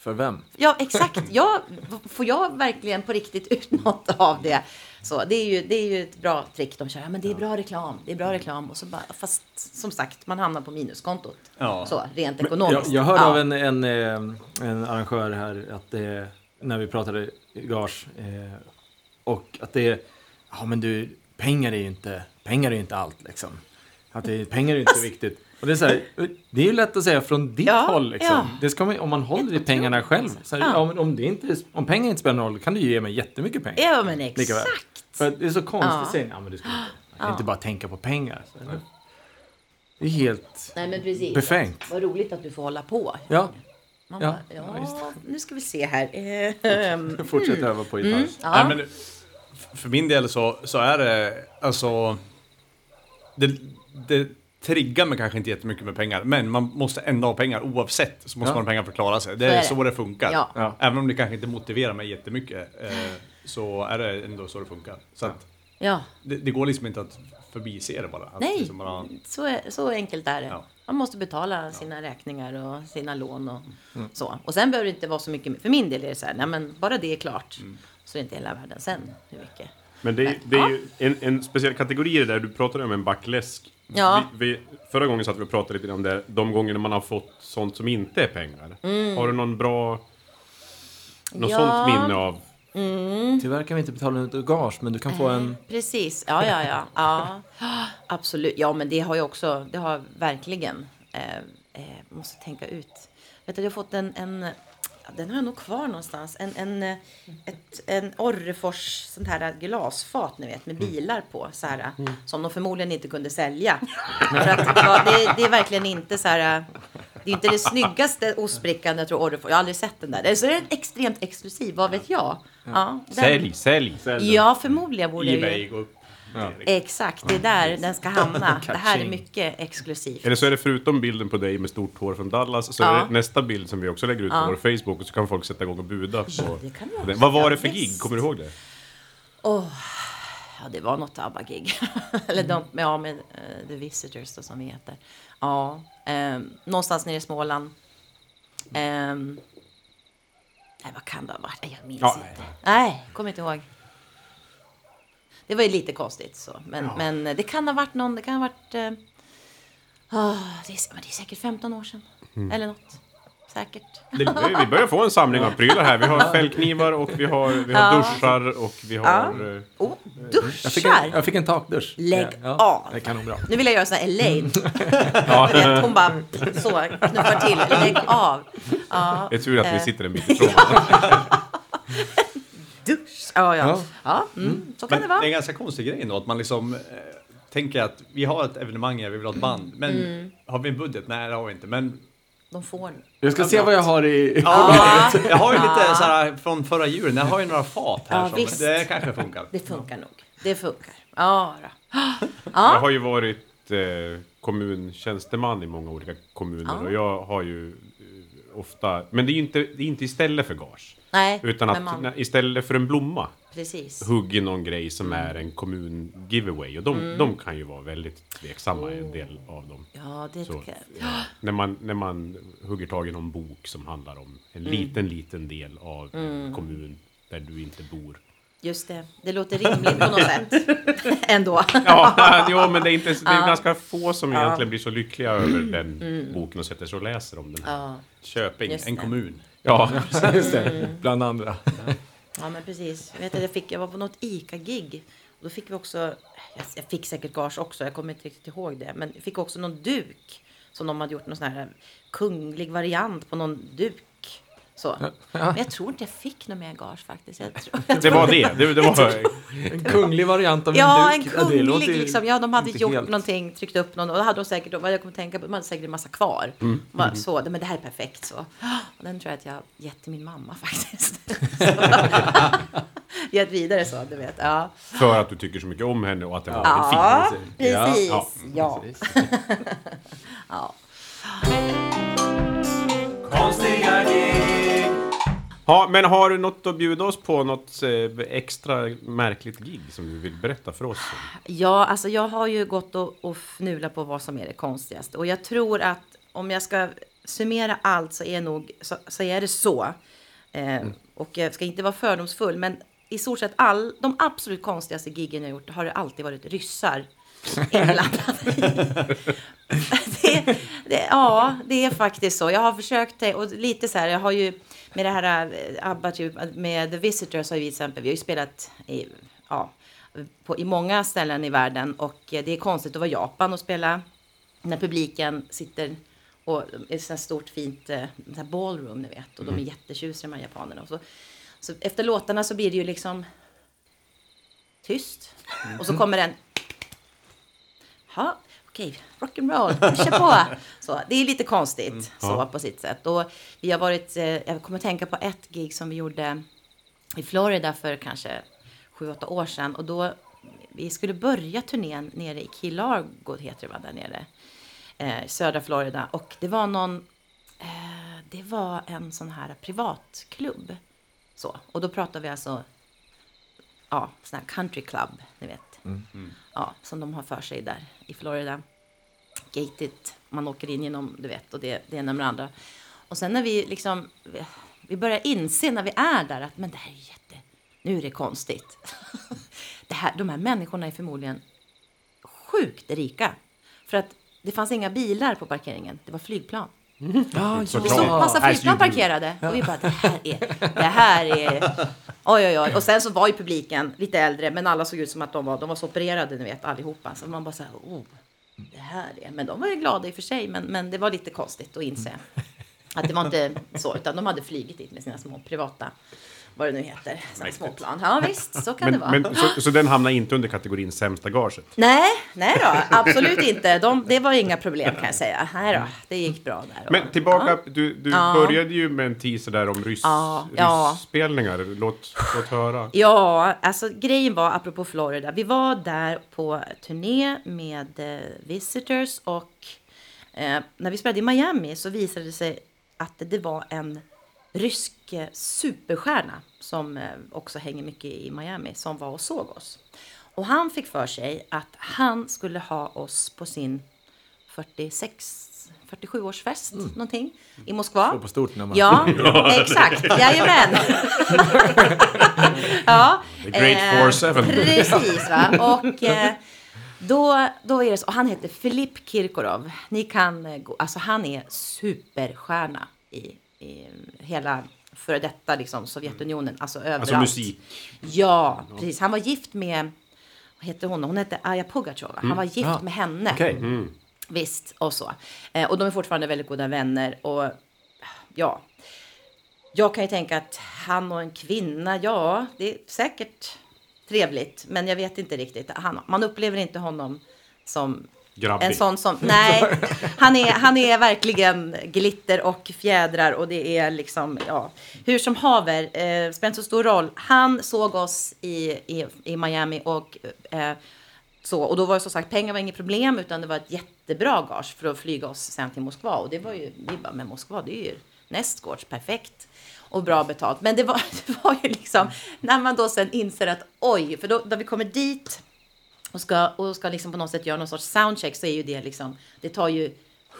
För vem? Ja, exakt. Ja, får jag verkligen på riktigt ut något av det? Så det är ju, det är ju ett bra trick de kör. Ja, men det är bra reklam. Det är bra reklam. Och så bara, fast som sagt, man hamnar på minuskontot. Ja. Så, rent Jag, ekonomiskt. jag hörde ja. av en, en, eh, en arrangör här att det, när vi pratade gage eh, och att det ja men du, pengar är ju inte, pengar är inte allt liksom. Att det, pengar är ju inte viktigt. Och det är så här, det är ju lätt att säga från ditt Ja, håll liksom. ja. Det ska man, om man håller i pengarna själv. Så här, Ja. om, det inte, om pengar inte spelar någon roll kan du ju ge mig jättemycket pengar. Ja, men exakt. För att det är så konstigt Ja. att säga, ja men du ska inte, Ja. inte bara tänka på pengar. Det är helt Nej, men precis. befängt. Vad roligt att du får hålla på. Ja, Man Ja, bara, ja, nu ska vi se här. Ehm, fortsätt öva på gitarr. Mm. ja. Nej, men, för min del så, så är det alltså... det, det triggar mig kanske inte jättemycket med pengar, men man måste ändå ha pengar oavsett. Så måste Ja. man ha pengar för att klara sig. Det Så är, är det. så det funkar. Ja. Ja. Även om det kanske inte motiverar mig jättemycket, eh, så är det ändå så det funkar. Så att Ja, det, det går liksom inte att förbise det bara. Att nej, liksom bara så, är, så enkelt är det. Ja. Man måste betala sina räkningar och sina lån och Mm. så. Och sen behöver det inte vara så mycket, för min del är det så här, nej men bara det är klart. Mm. Så är det inte hela världen sen hur mycket. Men det är, det är ju en, en speciell kategori det där. Du pratade om en backläsk. Ja. Vi, vi, förra gången satt vi och pratade lite om det. De gångerna man har fått sånt som inte är pengar. Har du någon bra... Något Mm. Ja. sånt minne av... Tyvärr kan vi inte betala ut gage, men du kan få en... Precis, ja, ja, ja. ja. Absolut. Ja, men det har jag också, det har jag verkligen. Eh, eh, måste tänka ut. Vet du, jag har fått en, en den har jag nog kvar någonstans. En, en, eh, ett, en Orrefors sånt här glasfat, ni vet, med bilar på. Så här, Som de förmodligen inte kunde sälja. För att det, var, det, det är verkligen inte så här... Det är inte det snyggaste ostbrickan jag tror Orrefors. Jag har aldrig sett den där. Det är så är den extremt exklusiv, vad vet jag? Ja, den, Sälj, sälj! Ja, förmodligen borde jag ju... Upp. Exakt, det är där den ska hamna. Det här är mycket exklusivt. Eller så är det förutom bilden på dig med stort hår från Dallas så är Ja. det nästa bild som vi också lägger ut på vår Facebook och så kan folk sätta igång och buda på det kan på den. Vad var det för gig? Kommer du ihåg det? Ja, det var något ABBA-gig. Eller de, ja, med eh, The Visitors då, som vi heter. Ja, ehm, någonstans nere i Småland. Ehm, nej, vad kan det ha varit? Nej, Jag minns Ja, inte. Nej, kommer inte ihåg. Det var ju lite konstigt så. Men, men det kan ha varit någon, det kan ha varit... Eh, ah, det, är, men det är säkert 15 år sedan. Mm. Eller något. Säkert. det vi börjar få en samling av prylar här. Vi har fällknivar och vi har, vi har Ja. duschar och vi har... eh, Oh, Jag fick en, duschar! jag fick en takdusch. Lägg ja, av. Det kan nog bra. Nu vill jag göra sån här Elaine. Du vet, hon bara så knuffar till. Lägg av. Ja, Det är tur att vi eh, sitter en bit ifrån. Ja, ja. Ja. ja mm, så kan Men det det är vara. en ganska konstig grej ändå att man liksom eh, tänker att vi har ett evenemang här, vi vill ha ett band. Men Mm. har vi en budget? Nej, det har vi inte. Men De får. Jag ska se vad jag har i... ja, jag har ju lite så här från förra julen. Jag har ju några fat här Ja, som visst. det kanske funkar. Det funkar nog. Det funkar. Ja, då. Jag ja. har ju varit eh, kommuntjänsteman i många olika kommuner Ja. och jag har ju eh, ofta... Men det är ju inte, det är inte istället för gage. Nej, Utan att man, istället för en blomma precis. hugg i någon grej som är en kommun-giveaway. Och de, Mm. de kan ju vara väldigt tveksamma, en del av dem. Ja, det Så, tycker jag. eh, när, man, när man hugger tag i någon bok som handlar om en Mm. liten, liten del av en kommun där du inte bor. Just det. Det låter rimligt på något sätt. Ändå. Ja, jo, men det är, inte, det är Ja. ganska få som egentligen blir så lyckliga över den boken och sätter sig och läser om den. här. Ja, Köping, en kommun. Ja, Just det, bland andra. ja men precis. Jag, vet att jag, fick, jag var på något ICA-gig. Då fick vi också, jag, jag fick säkert gage också, jag kommer inte riktigt ihåg det. Men jag fick också någon duk. Som de hade gjort någon sån här kunglig variant på någon duk. Så. Men jag tror inte jag fick något mer gage faktiskt. Jag tror, det var det. Det, det var, En kunglig variant av Ja, en en duk. Ja, det kunglig låter ju liksom. Ja, de hade gjort helt- någonting, tryckt upp någon och då hade de säkert, vad jag kommer tänka på, de hade säkert en massa kvar. Mm. Bara, Så, men det här är perfekt så. Och den tror jag att jag gett till min mamma faktiskt. Gett vidare så, du vet. Ja, för att du tycker så mycket om henne och att den var ja väldigt fin. precis. Ja, Ja. ja. ja. Konstiga gig Ja, men har du något att bjuda oss på? Något eh, extra märkligt gig som du vill berätta för oss? Ja, alltså jag har ju gått och, och fnulat på vad som är det konstigaste. Och jag tror att om jag ska summera allt så är, nog, så, så är det så. Eh, och jag ska inte vara fördomsfull, men i stort sett all, de absolut konstigaste giggen jag gjort har det alltid varit ryssar inblandade det, det, ja, det är faktiskt så. Jag har försökt och lite så här, jag har ju med det här eh, ABBA, typ, med The Visitors har vi till exempel, vi har ju spelat i, ja, på, i många ställen i världen och det är konstigt att vara i Japan och spela när publiken sitter och är så här stort fint eh, så här ballroom, ni vet, och de är jättetjusiga de här japanerna. Och så, så efter låtarna så blir det ju liksom tyst. Och så kommer en Ja, okej, rock'n'roll, kör på. Så, det är lite konstigt så på sitt sätt. Och vi har varit, eh, jag kommer att tänka på ett gig som vi gjorde i Florida för kanske sju, åtta år sedan. Och då vi skulle börja turnén nere i Key Largo, heter det va, där nere. Eh, södra Florida. Och det var någon, eh, det var en sån här privatklubb. Så, och då pratar vi alltså, ja, sån här country club, ni vet. Mm. Ja, som de har för sig där i Florida. Gated, man åker in genom, du vet, och det, det ena med det andra. Och sen när vi liksom, vi- vi börjar inse när vi är där att men det här är jätte, nu är det konstigt. det här, de här människorna är förmodligen sjukt rika. För att det fanns inga bilar på parkeringen, det var flygplan. Ja, Det stod massa flygplan parkerade. Och vi bara, det här är, det här är, oj oj oj. Och sen så var ju publiken lite äldre, men alla såg ut som att de var, de var så opererade, ni vet, allihopa. Så man bara så här, oh, det här är, men de var ju glada i och för sig, men, men det var lite konstigt att inse att det var inte så, utan de hade flygit dit med sina små privata, vad det nu heter, sina små plan. Ja visst, så kan det Men, vara. men, så, så den hamnar inte under kategorin sämsta gaget? Nej, nej då, absolut inte. De, det var inga problem kan jag säga. Nej då, det gick bra där. Och- Men tillbaka, du, du Ja. började ju med en teaser där om ryss, Ja, ja. rysspelningar. Låt, låt höra. Ja, alltså grejen var, apropå Florida, vi var där på turné med eh, Visitors och eh, när vi spelade i Miami så visade det sig att det var en rysk eh, superstjärna som eh, också hänger mycket i Miami som var och såg oss. Och han fick för sig att han skulle ha oss på sin 46 47-årsfest någonting i Moskva. Slå på stort när man- Ja, exakt. Jajamän. ja. The Great Four Seven. Precis, va. Och eh, då, då är det så. Och han heter Filip Kirkorov. Ni kan eh, gå, alltså han är superstjärna i, i hela före detta liksom, Sovjetunionen. Alltså överallt. Alltså musik. Ja, precis. Han var gift med, vad heter hon? Hon hette Aja Pugacheva. Han var gift Ja. med henne. Okej. Visst, och så. Eh, och de är fortfarande väldigt goda vänner. Och ja, jag kan ju tänka att han och en kvinna, ja, det är säkert trevligt. Men jag vet inte riktigt. Han, man upplever inte honom som Grabbig. en sån som, nej, han är, han är verkligen glitter och fjädrar och det är liksom, ja, hur som haver, eh, spelar inte så stor roll. Han såg oss i, i, i Miami och eh, så, och då var det som sagt, pengar var inget problem utan det var ett jättebra gage för att flyga oss sen till Moskva och det var ju, vi bara, men Moskva det är ju nästgårds, perfekt och bra betalt. Men det var, det var ju liksom, när man då sen inser att oj, för då när vi kommer dit och ska, och ska liksom på något sätt göra någon sorts soundcheck så är ju det liksom, det tar ju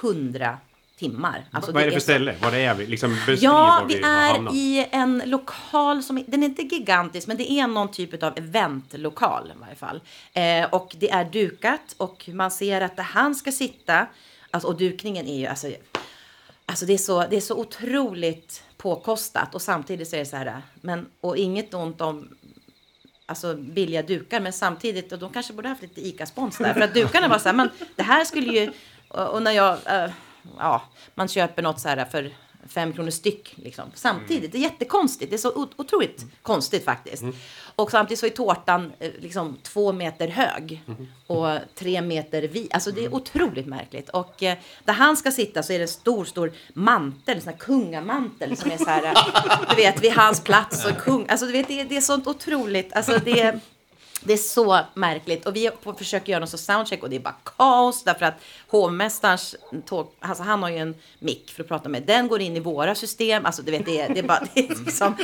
hundra timmar. Alltså Vad är det för så- ställe? Var är vi? Liksom Ja, vi vi är i en lokal som, den är inte gigantisk, men det är någon typ av eventlokal i varje fall. Eh, och det är dukat och man ser att där han ska sitta, alltså, och dukningen är ju, alltså, alltså det, är så, det är så otroligt påkostat och samtidigt så är det så här, men, och inget ont om alltså billiga dukar, men samtidigt, och de kanske borde haft lite ICA-spons där, för att dukarna var så här, men det här skulle ju, och, och när jag, Äh, ja, man köper något så här för fem kronor styck, liksom, samtidigt, det är jättekonstigt, det är så otroligt konstigt faktiskt. Och samtidigt så är tårtan eh, liksom två meter hög och tre meter vid, alltså det är otroligt märkligt. Och eh, där han ska sitta så är det en stor, stor mantel, en sån här kungamantel som är så här, eh, du vet, vid hans plats och kung, alltså du vet, det är, det är sånt otroligt, alltså det är, det är så märkligt och vi försöker göra någon sorts soundcheck och det är bara kaos därför att hovmästarens tåg, alltså han har ju en mick för att prata med. Den går in i våra system, alltså du vet det är, det är bara, det är liksom,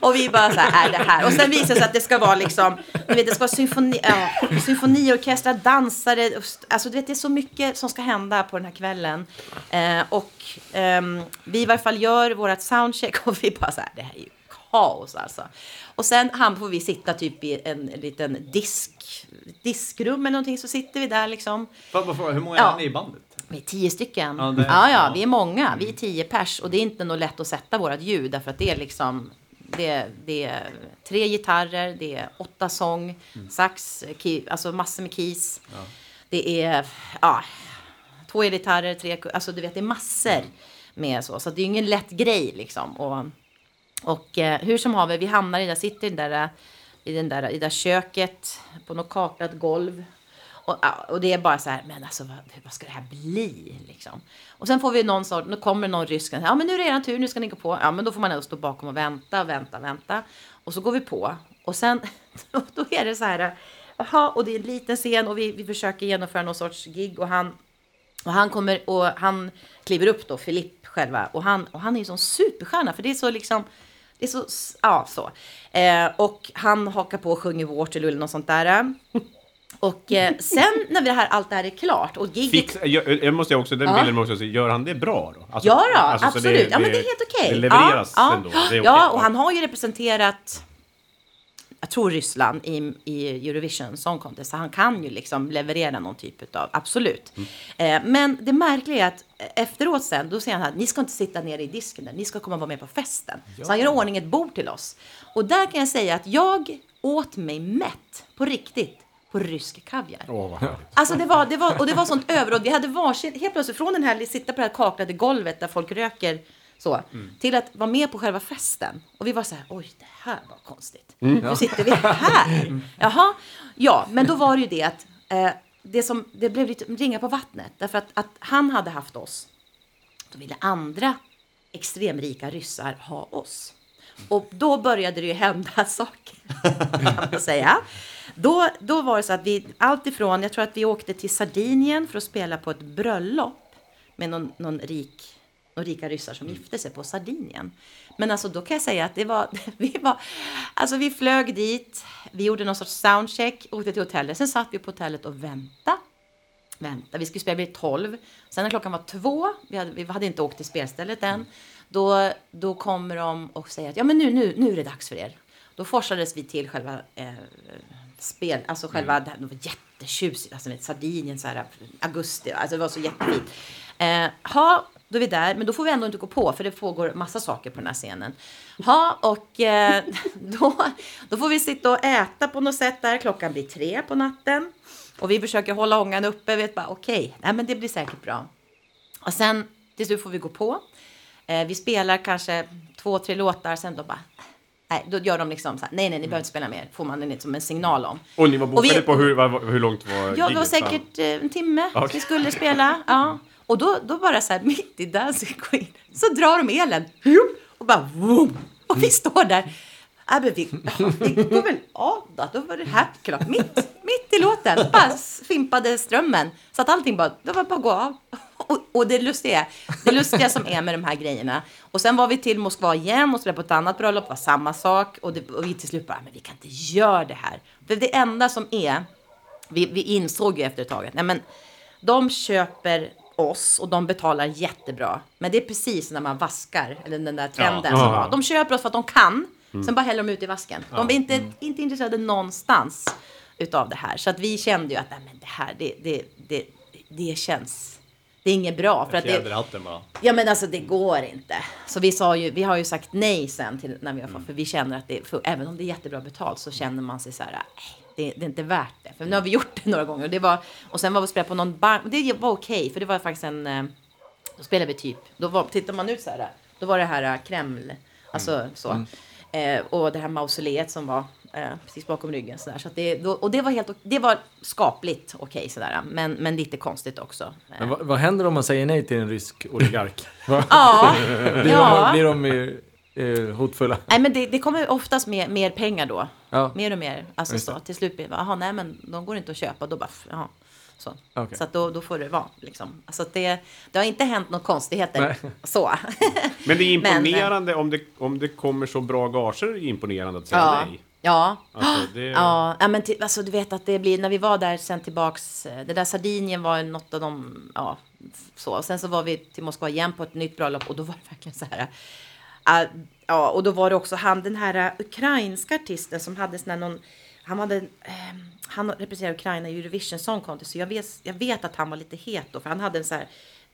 och vi bara så här, är det här? Och sen visar det sig att det ska vara liksom, du vet det ska vara symfoni, äh, symfoniorkestrar, dansare, alltså du vet det är så mycket som ska hända på den här kvällen. Eh, och eh, vi i varje fall gör vårt soundcheck och vi bara så här, det här är ju kaos alltså. Och sen han får vi sitta typ i en liten disk, diskrum eller någonting så sitter vi där liksom. Vad- vad- Hur många Ja. är ni i bandet? Vi är tio stycken. Ja, Ja, det- ja, ja. vi är många. Vi är tio pers och det är inte nog lätt att sätta vårat ljud därför att det är liksom det, det är tre gitarrer, det är åtta sång, sax, key, alltså massor med keys. Det är ja, två elgitarrer, tre, alltså du vet det är massor med så. Så det är ingen lätt grej liksom. Och, och eh, hur som haver, vi hamnar i där, sitter i, den där, eh, i, den där, i det där köket på något kaklat golv. Och, ah, och det är bara så här, men alltså vad, vad ska det här bli liksom? Och sen får vi någon sort, nu kommer någon rysk, ja men nu är det er tur, nu ska ni gå på. Ja men då får man ändå stå bakom och vänta, vänta, vänta. Och så går vi på. Och sen, då är det så här, jaha, och det är en liten scen och vi, vi försöker genomföra någon sorts gig och han, och han kommer och han kliver upp då, Filipp själva, och han, och han är ju sån superstjärna för det är så liksom, det är så, ja så. Eh, och han hakar på och sjunger Waterloo eller något sånt där. Och eh, sen när det här, allt det här är klart och giget... Fix, jag, jag måste också, den Ja. bilden måste jag säga, gör han det bra då? Alltså, Ja, då, alltså, så absolut. ja, men det är helt okej. Det levereras ja, ändå. Ja, Det är ja och han har ju representerat, jag tror Ryssland i, i Eurovision Song Contest, så han kan ju liksom leverera någon typ av, absolut. Mm. Eh, men det märkliga är att efteråt sen, då säger han att ni ska inte sitta nere i disken där, ni ska komma och vara med på festen. Så han gör ordning ett bord till oss. Och där kan jag säga att jag åt mig mätt, på riktigt, på rysk kaviar. Härligt. Alltså det var, det var, och det var sånt överråd. Vi hade varsin, helt plötsligt från den här, sitta på det här kaklade golvet där folk röker så, till att vara med på själva festen. Och vi var så här, oj det här var konstigt. Nu sitter vi här. Jaha, ja, men då var det ju det att eh, det, som, det blev lite ringa på vattnet. Därför att, att han hade haft oss. Då ville andra extremrika ryssar ha oss. Och då började det ju hända saker, kan man säga. Då, då var det så att vi, allt ifrån, jag tror att vi åkte till Sardinien för att spela på ett bröllop med någon, någon rik, någon rika ryssar som gifte sig på Sardinien. Men alltså då kan jag säga att det var, vi var, alltså vi flög dit, vi gjorde någon sorts soundcheck, åkte till hotellet, sen satt vi på hotellet och väntade vänta, vi skulle spela vid 12. Sen när klockan var två, vi hade, vi hade inte åkt till spelstället än, då, då kommer de och säger att ja men nu, nu, nu är det dags för er. Då forsades vi till själva eh, spel, alltså själva, här- det var jättetjusigt, alltså med Sardinien så här, augusti, alltså det var så jättefint. Eh, ha, då är vi där, men då får vi ändå inte gå på för det pågår massa saker på den här scenen. Ha, och eh, då, då får vi sitta och äta på något sätt där, klockan blir tre på natten. Och vi försöker hålla ångan uppe, vet bara okej, nej men det blir säkert bra. Och sen till slut får vi gå på. Eh, vi spelar kanske två, tre låtar, sen då bara, nej, då gör de liksom så här, nej, nej, ni behöver inte spela mer, får man en, som en signal om. Och ni var bokade vi- på hur, hur långt var Ja, det var säkert eh, en timme Okej. vi skulle spela. Ja. Och då, då bara så här mitt i Dancing Queen så drar de elen och bara vroom, och vi står där. Äh, men vi, ja, det går väl av då. Då var det här klart. Mitt, mitt i låten bara fimpade strömmen. Så att allting bara, det var bara att gå av. Och, och det lustiga, det lustiga som är med de här grejerna. Och sen var vi till Moskva igen och spelade på ett annat bröllop. Det var samma sak. Och, det, och vi till slut bara, äh, men vi kan inte göra det här. För det enda som är, vi, vi insåg ju efter ett tag att nej men, de köper oss och de betalar jättebra. Men det är precis när man vaskar, eller den där trenden Ja. som var. De köper oss för att de kan, sen bara häller de ut i vasken. De är inte, inte intresserade någonstans utav det här. Så att vi kände ju att nej, men det här, det, det, det, det känns... Det är inget bra. För att det, hatten bara. Ja men alltså det går inte. Så vi sa ju, vi har ju sagt nej sen till när vi har fått, för vi känner att det, för även om det är jättebra betalt så känner man sig så här, nej, det, det är inte värt det. För nu har vi gjort det några gånger och det var, och sen var vi och spelade på någon bank, det var okej för det var faktiskt en, eh, då spelade vi typ, då var, tittar man ut så här, då var det här eh, Kreml, alltså så. Eh, och det här mausoleet som var eh, precis bakom ryggen. Så att det, då, och det var helt, det var skapligt okej sådär, men, men lite konstigt också. Eh, Men vad, vad händer om man säger nej till en rysk oligark? Ja, Blir, ja. de, blir de eh, eh, hotfulla? Nej, men det, det kommer oftast mer, mer pengar då. Ja. Mer och mer. Alltså Just så. Till slut blir det, jaha, nej men de går inte att köpa. Då bara, jaha. Så, Okej. så då, då får det vara liksom. Alltså det, det har inte hänt några konstigheter. Nej. Så. Men det är Men- imponerande om, det, om det kommer så bra gager, är imponerande att säga ja. nej. Ja. Alltså, det, Ja, ja men till, alltså, du vet att det blir, när vi var där sen tillbaks, eh, det där Sardinien var något av de, ja, så. Och sen så var vi till Moskva igen på ett nytt bröllop och då var det verkligen så här, Äh, ja, och då var det också han, den här äh, ukrainska artisten som hade sån här någon, han hade, eh, han representerade Ukraina i Eurovision Song Contest, så jag vet, jag vet att han var lite het då, för han hade en så här,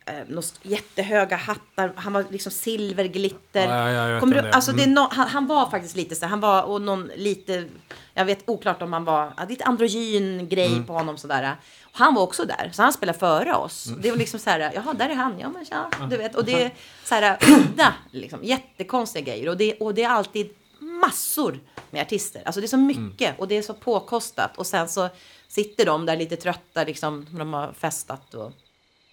eh, jättehöga hattar, han var liksom silverglitter. Ja, ja, ja, du, det alltså det är no, han, han var faktiskt lite så han var och någon lite, jag vet oklart om han var, ja, lite androgyn grej Mm. på honom sådär. Och han var också där, så han spelade före oss. Mm. Det var liksom så här, jaha där är han, ja men tja, du vet. Och det är så här udda, liksom, jättekonstiga grejer. Och det, och det är alltid massor med artister. Alltså det är så mycket Mm. och det är så påkostat. Och sen så sitter de där lite trötta liksom, när de har festat och,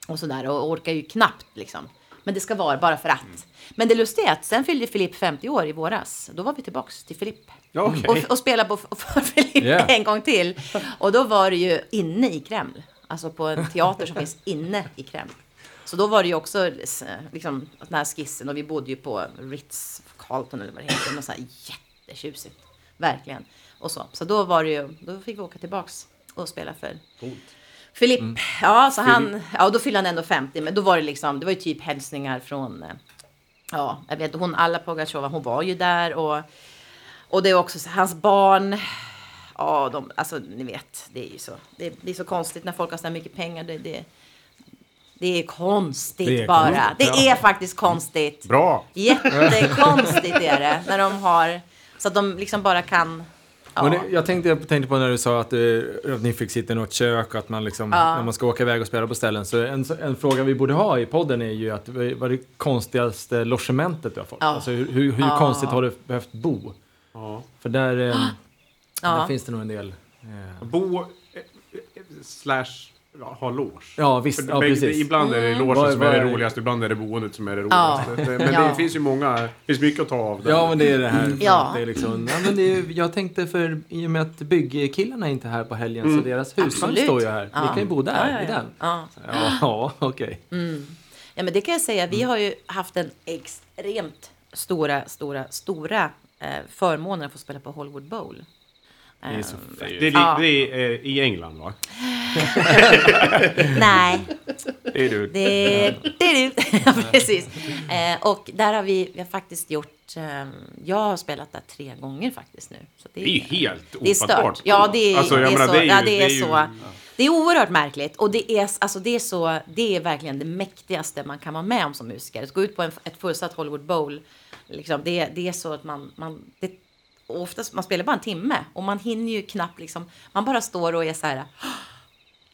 och sådär och orkar ju knappt liksom Men det ska vara bara för att. Men det lustiga är att sen fyllde Filip 50 år i våras. Då var vi tillbaks till Filip. Ja, okej. Och, och spelade på för Filip Yeah. en gång till. Och då var det ju inne i Kreml. Alltså på en teater som finns inne i Kreml. Så då var det ju också liksom, den här skissen och vi bodde ju på Ritz Carlton eller vad det heter. Något så här jättetjusigt. Verkligen. Och så. Så då var det ju, då fick vi åka tillbaks och spela för Filip. Ja, så han, ja, då fyllde han ändå 50. Men då var det liksom, det var ju typ hälsningar från, eh, ja, jag vet hon, Alla Pugacheva, hon var ju där och, och det är också så, hans barn. Ja, de, alltså ni vet, det är ju så, det, det är så konstigt när folk har så här mycket pengar. Det, det, det är konstigt Det är bara. konstigt, det ja. är faktiskt konstigt. Bra! Jättekonstigt är det när de har, så att de liksom bara kan, ja. Det, jag tänkte, jag tänkte på när du sa att, eh, att ni fick sitta i något kök och att man liksom, Ja. när man ska åka iväg och spela på ställen. Så en, en fråga vi borde ha i podden är ju att vad är det konstigaste logementet du har fått? Ja. Alltså hur, hur, hur Ja. konstigt har du behövt bo? Ja. För där, eh, Ja. där finns det nog en del. Eh, Bo eh, eh, slash ha loge. ja visst, För ja precis. Ibland är det logen Vad- som är är det roligaste, ibland är det boendet som är det Ja. roligaste. Men det Ja. finns ju många, det finns mycket att ta av. Där. Ja, men det är det här. för Ja. Det är liksom, ja, men det är, jag tänkte för i och med att byggkillarna är inte här på helgen så deras husvagn står ju här. Ja. Vi kan ju bo där Ja, ja, i ja. den. Ja. Ja, ja okej. Ja, men det kan jag säga. Vi har ju haft en extremt stora, stora, stora eh, förmånen att få spela på Hollywood Bowl. Det är så Det är, Ja. det är eh, i England va? Nej, Det är du. det, det är du. ja, precis. Eh, och där har vi, vi har faktiskt gjort, eh, jag har spelat där tre gånger faktiskt nu. Så Det är helt det är ofattbart. stört. Ja, det är, Alltså, jag det är menar, så. det är ju- ja, det är, det är ju- så. Det är oerhört märkligt och det är, alltså, det är så, det är verkligen det mäktigaste man kan vara med om som musiker. Att gå ut på en, ett fullsatt Hollywood Bowl, liksom, det, det är så att man, man det, oftast, man spelar bara en timme och man hinner ju knappt liksom, man bara står och är så här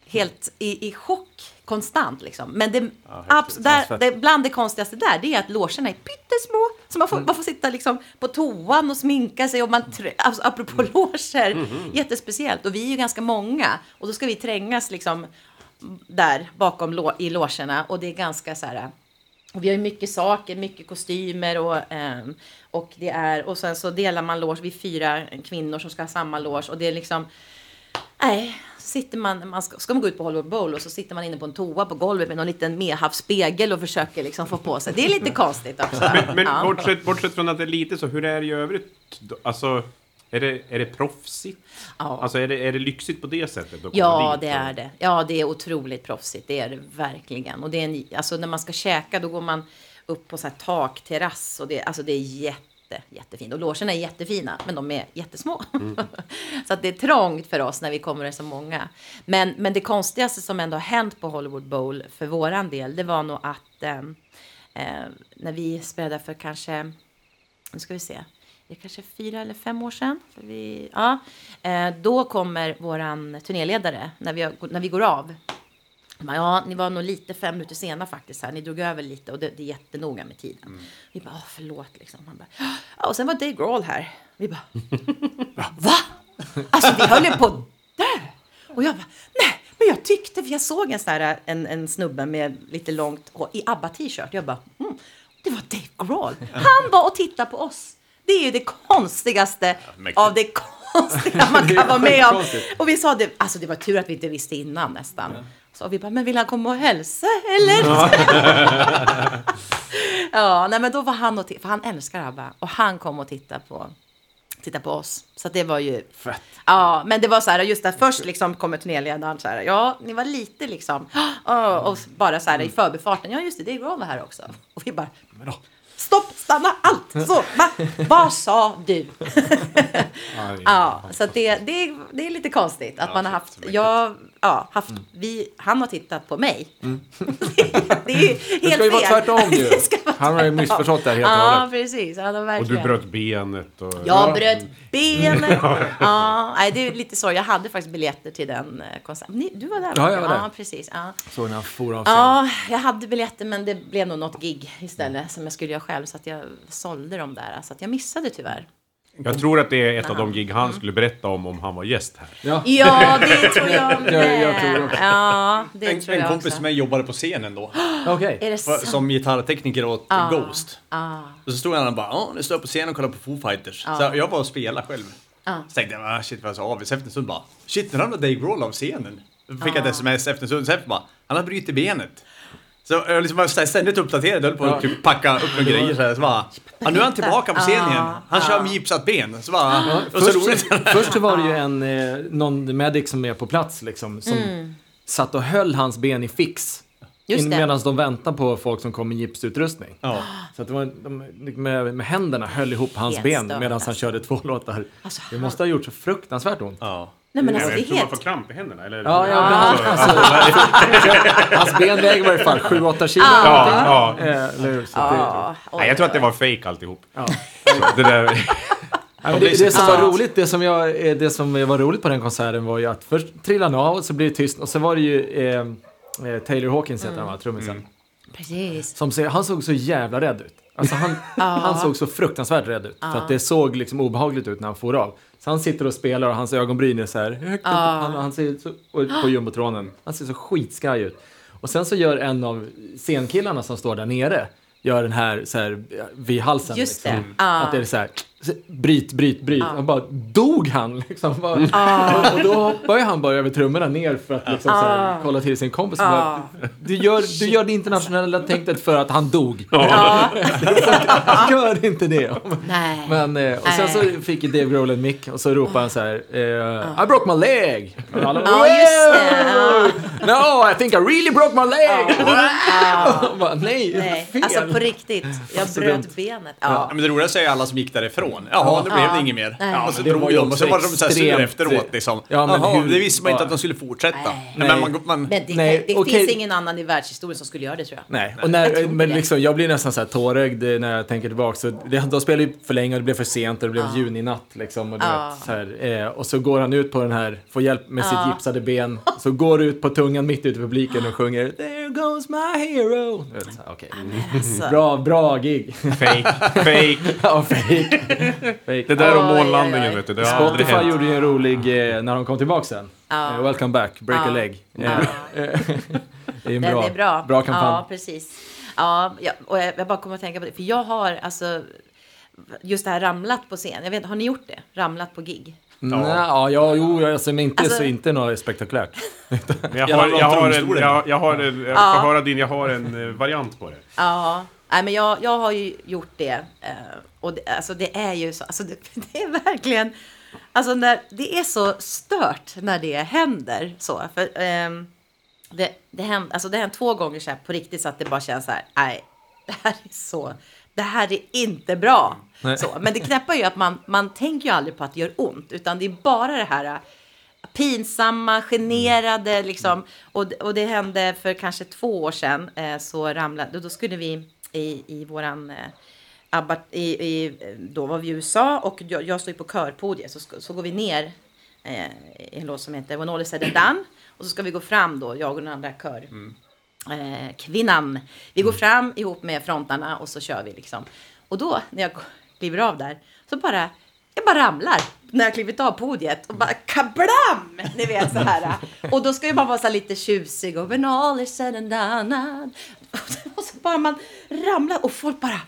helt i, i chock konstant liksom. Men det, abs, där, det, bland det konstigaste där, det är att logerna är pyttesmå. Så man får, man får sitta liksom på toan och sminka sig och man, trä- alltså, apropå loger, jättespeciellt. Och vi är ju ganska många. Och då ska vi trängas liksom där bakom lo- i logerna. Och det är ganska så här och vi har ju mycket saker, mycket kostymer och, ehm, och det är och sen så delar man loge, vi är fyra kvinnor som ska ha samma loge. Och det är liksom Nej, sitter man, man ska, ska man gå ut på Hollywood Bowl och så sitter man inne på en toa på golvet med någon liten medhavsspegel och försöker liksom få på sig. Det är lite konstigt också. Men, men Ja. bortsett, bortsett från att det är lite så, hur är det i övrigt? Alltså, är det, är det proffsigt? Ja. Alltså är det, är det lyxigt på det sättet? Ja, dit det är det. Ja, det är otroligt proffsigt. Det är det verkligen. Och det är en, alltså när man ska käka, då går man upp på så här takterrass och det, alltså det är jätte, jättefint. Och logerna är jättefina, men de är jättesmå. så att det är trångt för oss när vi kommer är så många. Men, men det konstigaste som ändå har hänt på Hollywood Bowl för våran del, det var nog att eh, eh, när vi spelade för kanske nu ska vi se, det är kanske fyra eller fem år sedan. Vi, ja, eh, då kommer våran turnéledare när vi, när vi går av. Bara, Ja, ni var nog lite fem minuter sena faktiskt här. Ni drog över lite och det, det är jättenoga med tiden. Vi bara, "Åh, förlåt liksom. Han bara, ja, och sen var Dave Grohl här. Vi bara, va? Alltså vi höll ju på att dö. Och jag bara, nej, men jag tyckte, för jag såg en, sån här, en, en snubbe med lite långt hår i ABBA-t-shirt. Jag bara, mm, det var Dave Grohl. Han var och tittade på oss. Det är ju det konstigaste mäktigt. av det konstiga man kan vara med om. Och vi sa det, alltså det var tur att vi inte visste innan nästan. Så vi bara, men vill han komma och hälsa eller? Ja, nej men då var han och tittade, för han älskar ABBA. Och han kom och tittade på, tittade på oss. Så att det var ju... Fett. Ja, men det var så här, just att först liksom kommer turnéledaren så här, ja, ni var lite liksom, "Åh", och bara så här i förbifarten, ja just det, Dave Grohl var här också. Och vi bara, stopp, stanna allt! Så, va? Vad sa du? ja, så det, det, det är lite konstigt att man har haft, jag, ja, haft, vi, han har tittat på mig. det är helt Det ska ju vara fel. tvärtom ju. Han har ju missförstått det här helt och Ja, hållet. precis. Ja, det Och verkligen. du bröt benet och... Jag bröt benet. ja, nej, det är lite så. Jag hade faktiskt biljetter till den eh, konserten. Du var där? Ja, jag var där. Ja, precis. Ja. Såg när han for av ja, jag hade biljetter men det blev nog något gig istället som jag skulle göra själv. Så att jag sålde dem där. Så att jag missade tyvärr. Jag tror att det är ett av de gig han skulle berätta om om han var gäst här. Ja. Ja, det tror jag med. Jag- jag tror också. Ja, det En, tror en jag kompis också. som jag jobbade på scenen då. Är det sant? Som gitarrtekniker åt Ah. Ghost. Och så stod han och bara, ja nu står jag på scenen och kollar på Foo Fighters. Så jag var och spelade själv. Så tänkte jag, ah, shit vad jag så avis. Efter en stund bara, shit nu ramlade Dave Grohl av scenen. Då fick jag ett sms efter en stund sen bara, han har brutit benet. Så jag liksom var ständigt uppdaterad, höll på att typ packa upp några grejer så här. Så bara, ja, nu är han tillbaka på scenen igen. Han kör med gipsat ben. Så bara, och så. Först, först var det ju en, eh, någon medic som är på plats liksom, som satt och höll hans ben i fix. Medan de väntar på folk som kom med gipsutrustning. Ja. Så att det var, de med, med händerna höll ihop hans Helt ben medan han alltså. körde två låtar. Alltså, det måste ha gjort så fruktansvärt ont. Ja. Nej men Jag alltså det är om man får helt... kramp i händerna eller? Ja, ja, men han, alltså, hans ben väger i varje fall 7-8 kilo. ja, ja. Eller? Så det, Ja, Nej, jag tror att det var fake alltihop. Ja. Det där... Ja, det, det som Ja. var roligt, det som, jag, eh, det som var roligt på den konserten var ju att först trillade han av och så blev det tyst och så var det ju eh, eh, Taylor Hawkins heter han va, trummisen. Precis. Som han såg så jävla rädd ut. Alltså han, han såg så fruktansvärt rädd ut. För att det såg liksom obehagligt ut när han får av. Så han sitter och spelar och hans ögonbryn är så här högt upp. Han, han ser så, på jumbotronen. Han ser så skitskraj ut. Och sen så gör en av scenkillarna som står där nere gör den här, så här vid halsen. Just liksom. det. Att det är så här, så- bryt, bryt, bryt. Och bara dog han liksom. Bara, och, och då hoppar ju han bara över trummorna ner för att liksom, så här, kolla till sin kompis. och Bara, du, gör, du gör det internationella tänket för att han dog. Gör inte det. Nej. Men, eh, och sen så fick Dave Grohl en mick och så ropade han så här eh, I broke my leg! Och alla, Ja, just det. Ja. No, I think I really broke my leg! Bara, Nej, Nej, fel! alltså på riktigt. Jag Så bröt benet. Ja, Ja. men det roligaste är ju alla som gick därifrån. Jaha, nu blev det inget mer. Nej. Ja, och så Det drog var ju de och så var de så här sura efteråt liksom. Ja, men Jaha, hur- det visste man inte att de skulle fortsätta. Nej. Men man, man, Men det, Nej, det okej. finns ingen annan i världshistorien som skulle göra det tror jag. Nej, och Jag när, tror men det. liksom, jag blir nästan så här tårögd när jag tänker tillbaka. Så det, de spelade ju för länge och det blev för sent och det blev juninatt. Liksom, och, Ja. vet, så här, eh, och så går han ut på den här, får hjälp med sitt gipsade ben. Så går ut på tungan mitt ute i publiken och sjunger There goes my hero. Okej. Alltså, Bra, bra gig. Fake, fake. ja, fake. Det där om månlandningen vet du, det har aldrig Spotify hänt. gjorde ju en rolig eh, när de kom tillbaka sen. Ja. Eh, welcome back, break a Ja. leg. Eh, det är en den bra, är bra. bra kampanj. Ja, precis. Ja, ja, och jag, jag bara kommer att tänka på det. För jag har alltså just det här ramlat på scen. Jag vet, har ni gjort det? Ramlat på gig? Nej, ja, ja, jo, alltså, men inte, Alltså- så, inte något spektakulärt. Men Jag Jag har, jag har en, jag, jag har en, jag Ja. får höra din, jag har en eh, variant på det. Ja, nej, men jag, jag har ju gjort det. eh, Och det, alltså det är ju så, alltså det, det är verkligen, alltså när, det är så stört när det händer så. För ehm, det, det hände, alltså det hände två gånger så här på riktigt så att det bara känns så här, nej, det här är så, det här är inte bra. Nej. Så, men det knäppa är ju att man, man tänker ju aldrig på att det gör ont, utan det är bara det här äh, pinsamma, generade liksom. Och, och det hände för kanske två år sedan, eh, så ramlade, då, då skulle vi i, i våran eh, ABBA, i, i, då var vi i USA och jag, jag stod ju på körpodiet, så, så går vi ner eh, i en låt som heter When all is said and done. Och så ska vi gå fram då, jag och den andra kör, eh, kvinnan. Vi går fram ihop med frontarna och så kör vi liksom. Och då när jag kliver av där så bara, jag bara ramlar när jag klivit av podiet och bara kablam! Ni vet så här. Och då ska ju man vara så lite tjusig och when all is said and done. Och så bara man ramlar och folk bara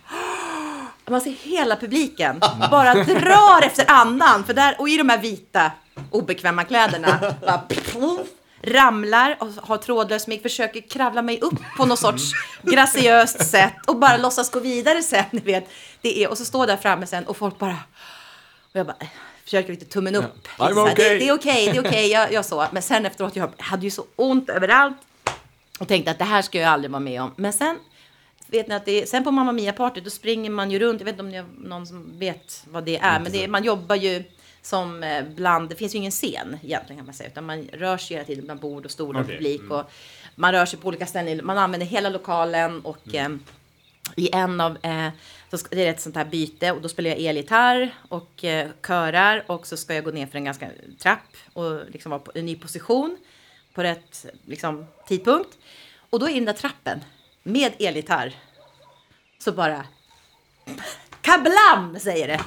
man ser hela publiken bara drar efter andan. För där, och i de här vita obekväma kläderna bara ramlar och har trådlös mick, försöker kravla mig upp på något sorts graciöst sätt och bara låtsas gå vidare sen. Ni vet. Det är, och så står där framme sen och folk bara... Och jag bara eh, försöker lite tummen upp. Här, okay. Det, det är okej, det är okej. Jag, jag så. Men sen efteråt, jag hade ju så ont överallt. Och tänkte att det här ska jag aldrig vara med om. Men sen vet ni att det är, sen på Mamma Mia-party då springer man ju runt. Jag vet inte om ni har någon som vet vad det är. Men det är, man jobbar ju som eh, bland, det finns ju ingen scen egentligen kan man säga. Utan man rör sig hela tiden bland bord och stolar och publik. Och man rör sig på olika ställen. Man använder hela lokalen och eh, i en av, eh, det är ett sånt här byte och då spelar jag elgitarr och eh, körar och så ska jag gå ner för en ganska trapp och liksom vara på en ny position på rätt liksom, tidpunkt. Och då i den där trappen med elgitarr så bara kablam säger det.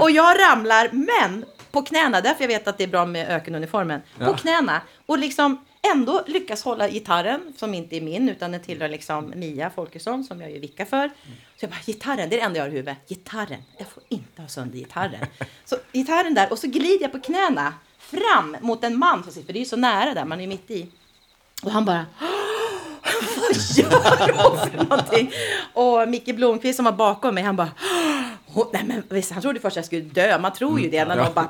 och jag ramlar, men på knäna, därför jag vet att det är bra med ökenuniformen. På knäna och liksom ändå lyckas hålla gitarren, som inte är min utan den tillhör liksom Mia Folkesson som jag ju vickar för. Så jag bara, gitarren, det är det enda jag har i huvudet. Gitarren, jag får inte ha sönder gitarren. Så gitarren där och så glider jag på knäna fram mot en man som sitter, för det är ju så nära där, man är mitt i. Och han bara vad gör hon för någonting? Och Micke Blomqvist som var bakom mig, han bara "Åh, Nej men visst, han trodde först att jag skulle dö. Man tror ju det när någon bara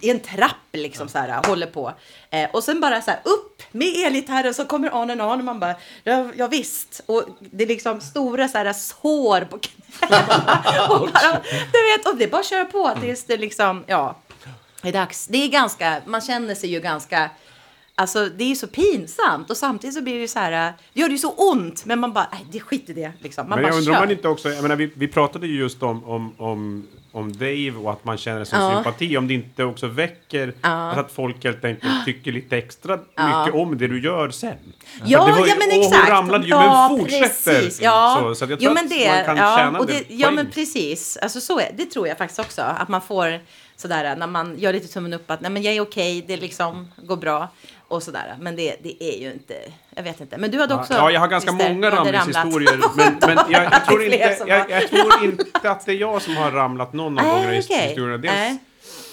i en trapp liksom så här håller på. Eh, och sen bara så här upp med elgitarren så kommer on and on och man bara ja, ja visst. Och det är liksom stora så här sår på knäna. och bara, du vet, och det är bara att köra på tills det liksom, ja, är dags. Det är ganska, man känner sig ju ganska Alltså det är ju så pinsamt och samtidigt så blir det så här, det gör det ju så ont men man bara, nej det skit i det liksom. Man Men jag bara undrar om man inte också, jag menar vi, vi pratade ju just om, om, om, om Dave och att man känner sån Ja. sympati, om det inte också väcker Ja. att folk helt enkelt tycker lite extra mycket om det du gör sen. Ja, det ju- ja men exakt. hon ramlade ju ja, men fortsätter. Precis. Ja, Så, så att jag jo, tror men att det, man kan ja, tjäna och det det, Ja, men precis. Alltså så är, det tror jag faktiskt också. Att man får sådär när man gör lite tummen upp att nej men jag är okej, det liksom går bra och sådär. Men det, det är ju inte, jag vet inte. Men du hade också. Ja, jag har ganska många ramlingshistorier. Men, men jag, jag, tror inte, jag, jag tror inte att det är jag som har ramlat någon av gångerna i historierna. Dels Nej.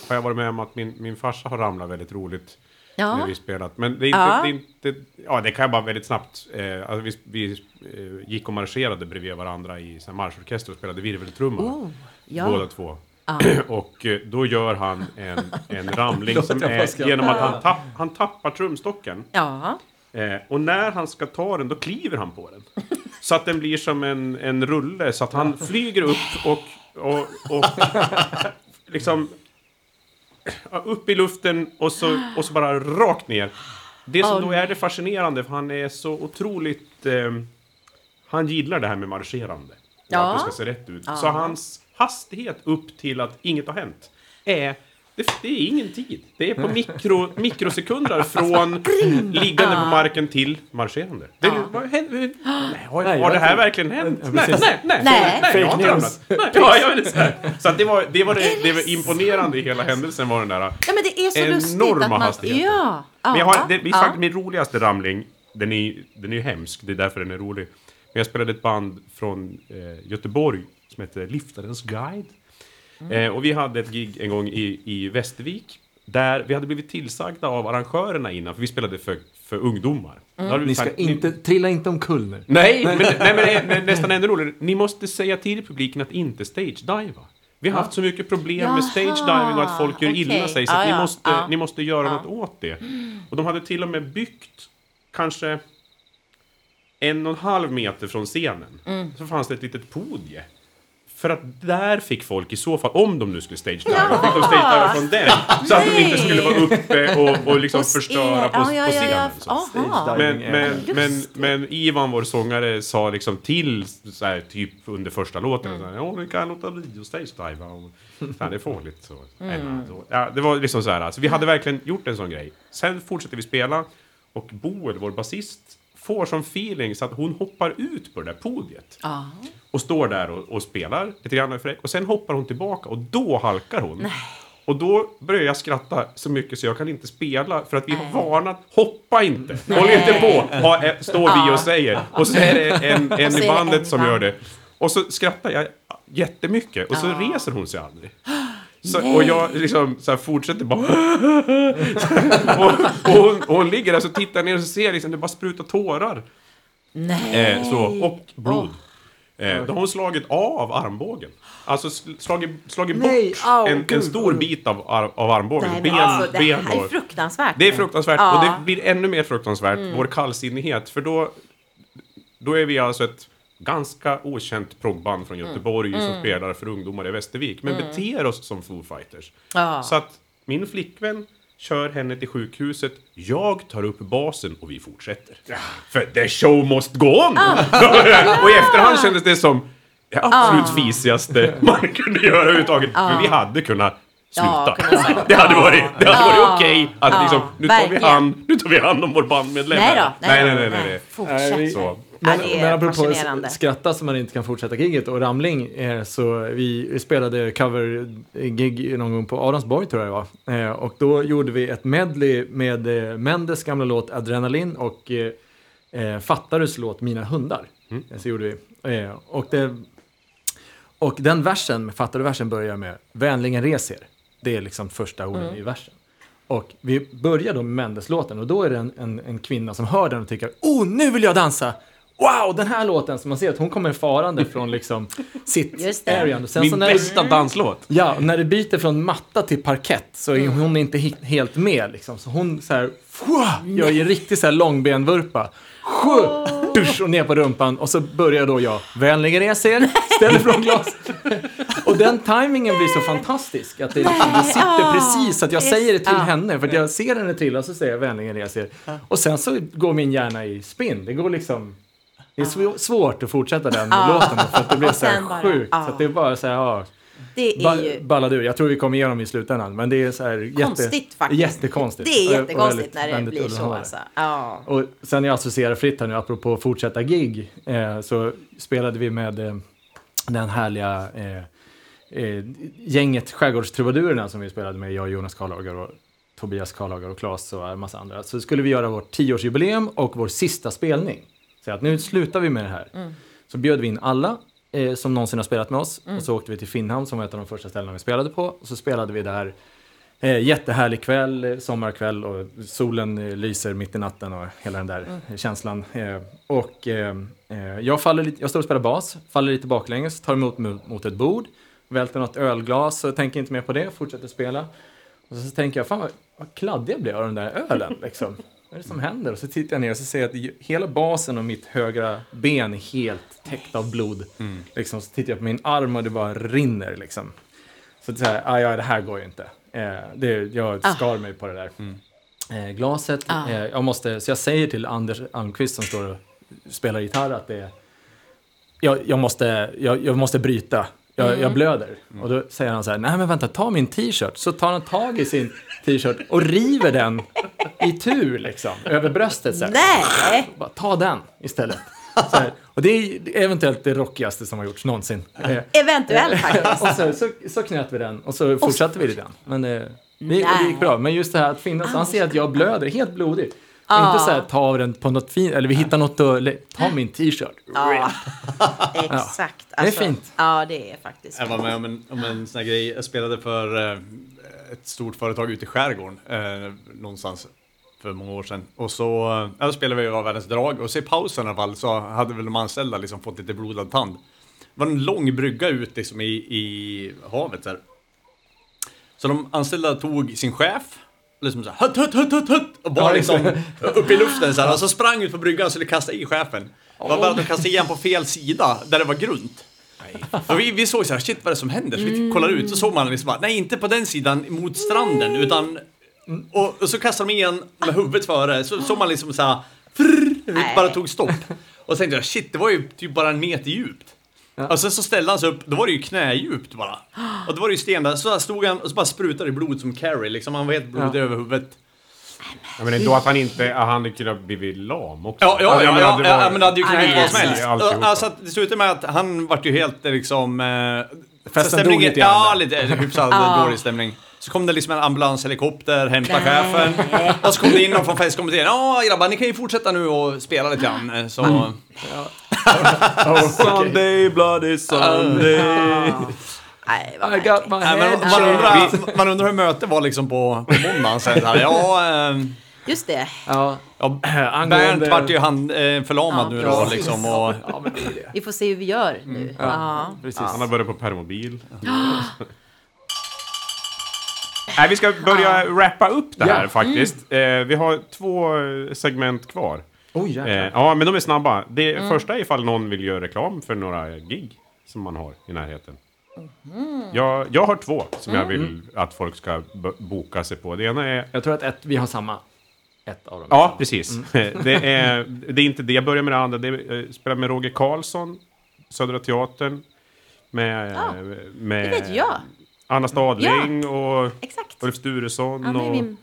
har jag varit med om att min, min farsa har ramlat väldigt roligt. Ja. När vi spelat. Men det är inte, Ja. det är inte, ja det kan jag bara väldigt snabbt. Eh, alltså vi vi eh, gick och marscherade bredvid varandra i så här marschorkester och spelade virveltrumma. Oh, ja. Båda två. och eh, då gör han en, en ramling som är genom att han, tapp, han tappar trumstocken. Ja. Eh, och när han ska ta den, då kliver han på den. Så att den blir som en, en rulle, så att han flyger upp och, och, och liksom ja, upp i luften och så, och så bara rakt ner. Det som Oh, då är det fascinerande, för han är så otroligt... Eh, han gillar det här med marscherande. Ja. Att det ska se rätt ut. Så hans hastighet upp till att inget har hänt är det, det är ingen tid. Det är på mikro, mikrosekunder från liggande på marken till marscherande. Det, vad? Nej, har, Nej, har det här verkligen hänt? Ja, Nej, nej, nej. Nej. nej, jag har Fake inte news. ramlat. Nej, ja, jag vet så, här. så det var det, var det, det var imponerande i hela händelsen var den där. ja, men det är så Enorma att man... hastigheter. Ja. Men jag har, det, det är faktiskt min roligaste ramling, den är, den är ju hemsk, det är därför den är rolig. Men jag spelade ett band från eh, Göteborg som heter Liftarens Guide. Eh, och vi hade ett gig en gång i, i Västervik. Där vi hade blivit tillsagda av arrangörerna innan, för vi spelade för, för ungdomar. Vi Ni ska sagt, inte, trilla inte omkull nu. Nej, men, nej, men nä- nästan ännu roligare. Ni måste säga till publiken att inte stage-diva. Vi har haft så mycket problem med Jaha, stage-diving och att folk gör illa okej. sig. Så att Ja, ni, ja, måste, ja. ni måste göra något åt det. Och de hade till och med byggt kanske en och en halv meter från scenen. Mm. Så fanns det ett litet podie. För att där fick folk i så fall, om de nu skulle stage-diva, fick de stage-diva från den. Så att de inte skulle vara uppe och, och liksom förstöra på, Ja, ja, på ja, scenen. ja. Men, men, men, men Ivan, vår sångare, sa liksom till så här, typ under första låten. Mm. Så här, Ja, ni kan låta bli att Så här, det är farligt. Så. Mm. Ja, det var liksom så här. Alltså, vi hade verkligen gjort en sån grej. Sen fortsätter vi spela och Boel, vår basist, får som feeling så att hon hoppar ut på det där podiet. Ja. Och står där och, och spelar lite grann fräck. Och sen hoppar hon tillbaka och då halkar hon. Och då börjar jag skratta så mycket så jag kan inte spela för att vi har varnat. Hoppa inte! Håll inte på! Ha, eh, står vi och säger. Och så är det en, en i det bandet en som band. gör det. Och så skrattar jag jättemycket. Och så reser hon sig aldrig. Så, och jag liksom så här fortsätter bara... och, och, hon, och hon ligger där så tittar ner och så ser liksom det bara sprutar tårar. Nej. Eh, så, och blod. Eh, då har hon slagit av armbågen. Alltså sl- slagit, slagit Nej, bort au, en, en stor bit av, av armbågen. Nej, ben, alltså, det ben här är fruktansvärt. Det är fruktansvärt Ja. och det blir ännu mer fruktansvärt, vår kallsinnighet. För då, då är vi alltså ett ganska okänt proggband från Göteborg som spelar för ungdomar i Västervik. Men beter oss som Foo Fighters. Ja. Så att min flickvän kör henne till sjukhuset. Jag tar upp basen och vi fortsätter. För the show must go on! och i efterhand kändes det som det absolut fisigaste man kunde göra överhuvudtaget. Men vi hade kunnat sluta. Ja, det hade varit, det hade varit okej att Ja, liksom, nu tar, vi hand, nu tar vi hand om vår bandmedlem. Nej då. nej, nej, nej, nej, nej. Fortsätt. Så, Men, det är men apropå skratta så man inte kan fortsätta giget och ramling eh, så vi spelade cover-gig någon gång på Adamsborg tror jag det var. Eh, och då gjorde vi ett medley med eh, Mendes gamla låt Adrenalin och eh, eh, Fattarus låt Mina hundar. Eh, Så gjorde vi. Eh, och, det, och den versen, med Fattarus-versen börjar med Vänligen reser. Det är liksom första orden i versen. Och vi börjar då med Mendes-låten och då är det en, en, en kvinna som hör den och tycker Oh, nu vill jag dansa! Wow, den här låten! Så man ser att hon kommer farande från liksom sitt area. Sen Min så när bästa danslåt. Ja, när det byter från matta till parkett så är hon inte helt med liksom. Så hon så här, gör en riktig så här långbenvurpa. Dusch, och ner på rumpan och så börjar då jag, vänligen resa er, ställer från glas. och den timingen blir så fantastisk att det, liksom, det sitter precis att jag säger det till henne för att jag ser henne trilla och så säger jag vänligen resa er. Och sen så går min hjärna i spinn. Det går liksom det är sv- svårt att fortsätta den låten för att det blev så här sen bara, sjukt. ja. Så det är bara så här, ja, Det är ju ballade ur. Jag tror vi kommer igenom i slutändan. Men det är så här jätte, konstigt faktiskt. jättekonstigt. Det är jättekonstigt när det blir så alltså. Ja. Och sen jag associerar fritt här nu, apropå fortsätta gig, eh, så spelade vi med eh, den härliga eh, eh, gänget Skärgårdstrubadurerna som vi spelade med, jag Jonas Karlager och Tobias Karlager och Claes och en massa andra. Så skulle vi göra vårt tioårsjubileum och vår sista spelning. Så att nu slutar vi med det här. Så bjöd vi in alla eh, som någonsin har spelat med oss och så åkte vi till Finnhamn som var ett av de första ställena vi spelade på. Och så spelade vi där Eh, jättehärlig kväll, eh, sommarkväll och solen eh, lyser mitt i natten och hela den där eh, känslan. Eh, och eh, eh, jag, faller lite, jag står och spelar bas, faller lite baklänges, tar emot mot, mot ett bord, välter något ölglas och tänker inte mer på det, fortsätter spela. Och så tänker jag, fan vad, vad kladdig jag blev av den där ölen liksom. Vad är det som händer? Och så tittar jag ner och så ser jag att hela basen och mitt högra ben är helt täckt av blod. Liksom, så tittar jag på min arm och det bara rinner liksom. Så det är så här, ah, ja, det här går ju inte. Eh, det, jag skar mig på det där. Eh, glaset, Ah. eh, jag måste, så jag säger till Anders Almqvist som står och spelar gitarr att det är, jag, jag, måste, jag, jag måste bryta. Jag, Mm. jag blöder. Och då säger han så här, nej men vänta, ta min t-shirt. Så tar han tag i sin t-shirt och river den i tur liksom, över bröstet. Så här. Nej! Bara, ta den istället. Så här. Och det är eventuellt det rockigaste som har gjorts någonsin. Eventuellt faktiskt. och så, så, så knöt vi den och så fortsatte vi lite grann. Men eh, det, det gick Nej. bra. Men just det här att finnas, han ser att jag blöder, helt blodig. Och inte så här ta av den på något fint, eller vi hittar något att, lä- ta min t-shirt. Ja, exakt. det är Alltså, fint. Ja, det är faktiskt Jag var med om en, om en sån här grej. Jag spelade för eh, ett stort företag ute i skärgården eh, någonstans för många år sedan. Och så eh, ja, spelade vi av världens drag och så i pausen i alla fall så hade väl de anställda liksom fått lite blodad tand. Det var en lång brygga ut liksom i, i havet där. Så de anställda tog sin chef, liksom såhär hutt, hutt, hutt, hutt, hutt, och bara liksom upp i luften så här. Och så sprang ut på bryggan och skulle kasta i chefen. Det var bara att de kastade i han på fel sida, där det var grunt. Och vi, vi såg så här, shit vad är det som händer? Så vi kollade ut, så såg man liksom bara, nej inte på den sidan mot stranden, utan... Och, och så kastade de i en med huvudet före, så såg man liksom så här, frrr, det bara tog stopp. Och så tänkte jag, shit det var ju typ bara en meter djupt. Och sen så ställde han sig upp, då var det ju knädjupt bara. Och då var det ju sten där, så stod han och så bara sprutade det blod som Carrie, liksom han var helt blodig över huvudet. Jag menar då att han inte, att han hade kunnat blivit lam också. Ja, ja, Alltså, ja, ja, ja, det var- men det hade ju kunnat bli vad som alltså, helst. Alltså att det slutade med att han vart ju helt liksom... Eh, Festen dog lite grann Ja, lite hyfsad Ja. dålig stämning. Så kom det liksom en ambulanshelikopter, hämta chefen. Och så kom det in någon från festkommittén. Ja grabbar, ni kan ju fortsätta nu och spela lite grann. Eh, Så... Sunday, bloody Sunday. Nej, vad I got my Nej, head man, shaved. undrar, man undrar hur mötet var liksom på, på måndagen sen. Ja, eh, Just det. Ja, ja, Bernt vart ju hand, eh, förlamad Ja, nu då Ja, liksom. Och, ja, men det det. Vi får se hur vi gör nu. Ja. Precis. Han har börjat på permobil. Nej, vi ska börja wrappa upp det här faktiskt. Eh, vi har två eh, segment kvar. Oj. Eh, ja, men de är snabba. Det första är ifall någon vill göra reklam för några gig som man har i närheten. Jag, jag har två som jag vill att folk ska b- boka sig på. Det ena är Jag tror att ett, vi har samma. Ett av dem. Ja, precis. Det, är, det är inte det. Jag börjar med det andra. Det är, eh, spelar med Roger Karlsson, Södra Teatern. Med, Ja, med Det vet jag. Anna Stadling och Exakt. Ulf Sturesson är och min...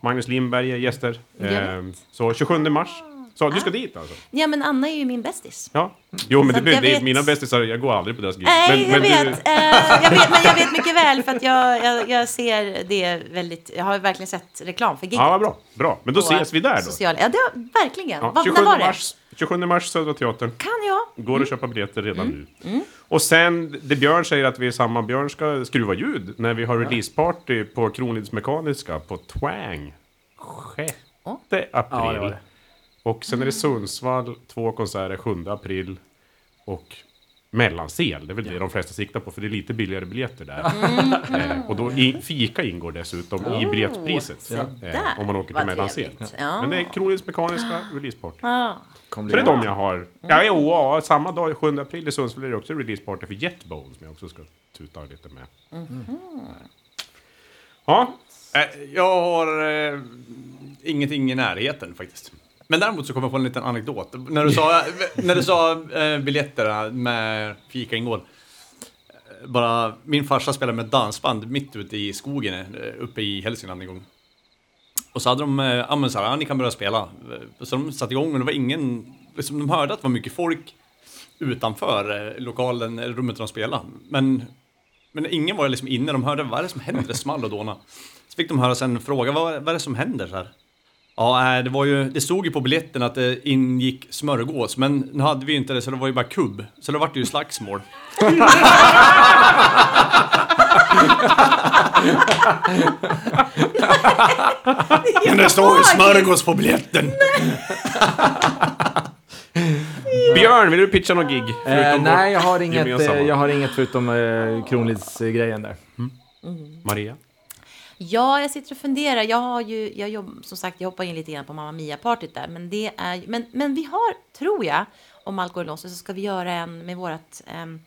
Magnus Lindberg är gäster. Jag vet. Eh, så 27 mars Så du ska dit alltså? Ja, men Anna är ju min bästis. Ja. Jo, men Så det, det, vet- mina bästisar, jag går aldrig på deras gig. Nej, men, jag, men vet, eh, jag vet. Men jag vet mycket väl för att jag, jag, jag ser det väldigt... Jag har verkligen sett reklam för giget. Ja, bra. Bra. Men då på ses vi där då. Sociala, ja, det verkligen. Ja, Vad, 27 när var det? mars, 27 mars, Södra Teatern. Kan jag? Går Mm. att köpa biljetter redan nu. Och sen, det Björn säger att vi är samma, Björn ska skruva ljud när vi har releaseparty på Kronlids Mekaniska på Twang. 6 april. Ja, det var det. Och sen är det Sundsvall, två konserter 7 april. Och Mellansel, det är väl det de flesta siktar på för det är lite billigare biljetter där. Mm. Eh, och då i, fika ingår dessutom i biljettpriset. Eh, där, om man åker till Mellansel. Ja. Men det är Kronlids Mekaniska releaseparty. Ja. Kom Så det är de jag har. Ja, jo, ja, samma dag, 7 april i Sundsvall är det också releaseparty för Jetbone som jag också ska tuta lite med. Ja, Eh, Jag har eh, ingenting i närheten faktiskt. Men däremot så kommer jag på en liten anekdot. När du sa, när du sa eh, biljetterna med fika ingår. Eh, bara, min farsa spelade med dansband mitt ute i skogen eh, uppe i Hälsingland en gång. Och så hade de, eh, ja men så här, ja, ni kan börja spela. Så de satte igång och det var ingen, liksom, de hörde att det var mycket folk utanför lokalen, eller rummet där de spelade. Men, men ingen var liksom inne, de hörde vad är det som händer, det small och dåna. Så fick de höra sen fråga, vad, vad är det som händer så här? Ja, eh, det var ju, det stod ju på biljetten att det ingick smörgås, men nu hade vi ju inte det så det var ju bara kubb. Så det vart ju slagsmål. Men det står ju smörgås på biljetten! Björn, vill du pitcha någon gig? Eh, nej, jag har, inget, eh, jag har inget förutom eh, Kronlids-grejen där. Maria? Ja, jag sitter och funderar. Jag har ju, jag jobb, som sagt, jag hoppar in lite grann på Mamma Mia-partyt där. Men, det är, men, men vi har, tror jag, om allt går loss, så ska vi göra en med vårt, um,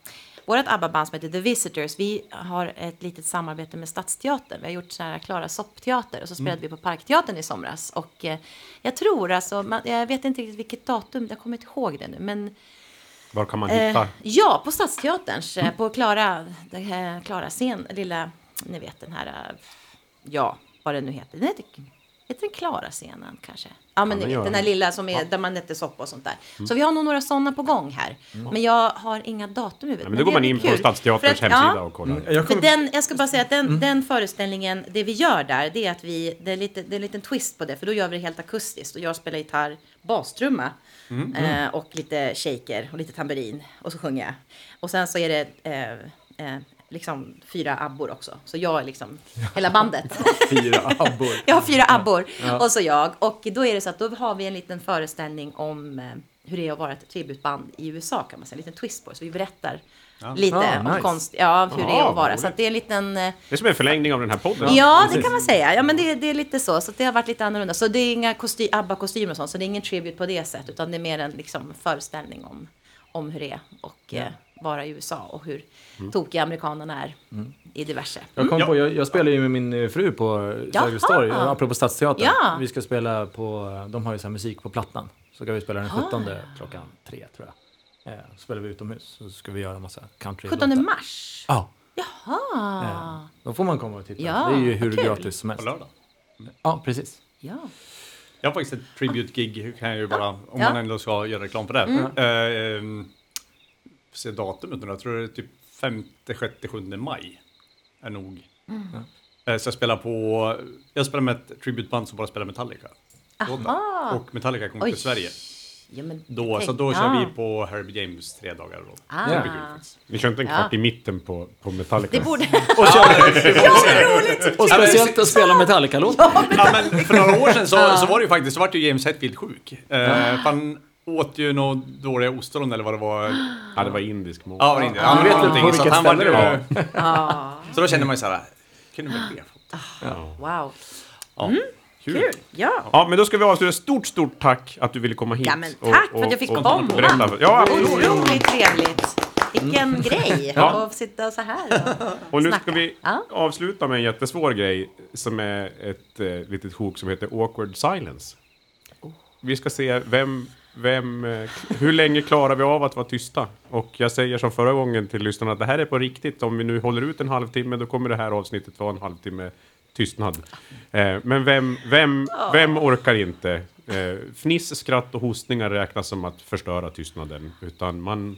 vårt ABBA-band som heter The Visitors. Vi har ett litet samarbete med Stadsteatern. Vi har gjort så här Klara soppteater och så spelade vi på Parkteatern i somras. Och eh, jag tror alltså, man, jag vet inte riktigt vilket datum, jag kommer inte ihåg det nu, men Var kan man Eh, hitta? ja, på Stadsteaterns, eh, på Klara, här Klara scen, lilla, ni vet den här, eh, ja, vad det nu heter. Den heter, heter den Klara scenen kanske? Ja, men ni den den här den. lilla som är, där man äter soppa och sånt där. Så vi har nog några sådana på gång här. Men jag har inga datum i huvudet. Ja, men då går man in på kul. Stadsteaterns För att- hemsida ja, och kollar. Jag för kommer, den, jag ska bara säga att den, den föreställningen, det vi gör där, det är att vi, det är, lite, det är en liten twist på det, för då gör vi det helt akustiskt. Och jag spelar gitarr, bastrumma eh, och lite shaker och lite tamburin. Och så sjunger jag. Och sen så är det eh, eh, liksom fyra abbor också. Så jag är liksom hela bandet. fyra abbor. Jag har fyra abbor och så jag. Och då är det så att då har vi en liten föreställning om eh, hur det är att vara ett tributband i USA kan man säga. En liten twist på det. Så vi berättar lite Ah, om nice. konst, ja, hur det är Ah, att vara. Så att det är en liten... eh, Det är som en förlängning av den här podden. Ja, det kan man säga. Ja, men det, det är lite så. Så att det har varit lite annorlunda. Så det är inga kosty- ABBA-kostymer och sånt. Så det är ingen tribute på det sättet. Utan det är mer en liksom, föreställning om, om hur det är och eh, vara i USA och hur Mm. tokiga amerikanerna är i diverse. Jag, kom Ja. på, jag, jag spelar ju med min eh, fru på Jaha. Sergels torg, apropå Stadsteatern. Ja. Vi ska spela på, de har ju så här musik på Plattan. Så ska vi spela den 17 klockan tre tror jag. Eh, så spelar vi utomhus, så ska vi göra en massa country 17 mars. Ja, Jaha. då får man komma och titta. Ja, det är ju hur kul. gratis som På helst. lördag. Ja, precis. Ja. Jag har faktiskt ett tribute-gig, kan jag ju bara, om Ja. Mm. man ändå ska göra reklam på det. Eh, ehm, se datumet nu jag tror det är typ 5, 6, 7 maj. Är nog. Mm. Eh, så jag spelar på, jag spelar med ett tributeband som bara spelar Metallica. Aha. Och Metallica kommer Oj. till Sverige. Ja, men Då, tänk- så då kör ja. vi på Herbie James tre dagar. Då. Ah. Faktiskt. Vi kör inte en kvart i mitten på, på Metallica. Det borde... Och, och speciellt att spela Metallica-låtar. Ja, men för några år sedan så, så var det ju faktiskt, så var det ju James Hetfield sjuk. Han åt ju några dåliga ostron eller vad det var. Ja, det var indisk mat. Ja, var det inte. Ja, Han vet inte på vilket han var ställe det Ja. Så då kände man ju såhär, kunde väl det. Wow. Ja. Kul. Ja. Ja, men då ska vi avsluta. Stort, stort tack att du ville komma hit. Ja, men tack för att jag fick komma. berätta. Ja. Otroligt trevligt. Vilken grej Ja. att sitta så här och, Och nu snacka. ska vi Ja. avsluta med en jättesvår grej som är ett eh, litet sjok som heter Awkward Silence. Oh. Vi ska se vem, vem, eh, hur länge klarar vi av att vara tysta? Och jag säger som förra gången till lyssnarna att det här är på riktigt. Om vi nu håller ut en halvtimme då kommer det här avsnittet vara en halvtimme tystnad. Eh, men vem, vem, vem orkar inte? Eh, fniss, skratt och hostningar räknas som att förstöra tystnaden. Utan man...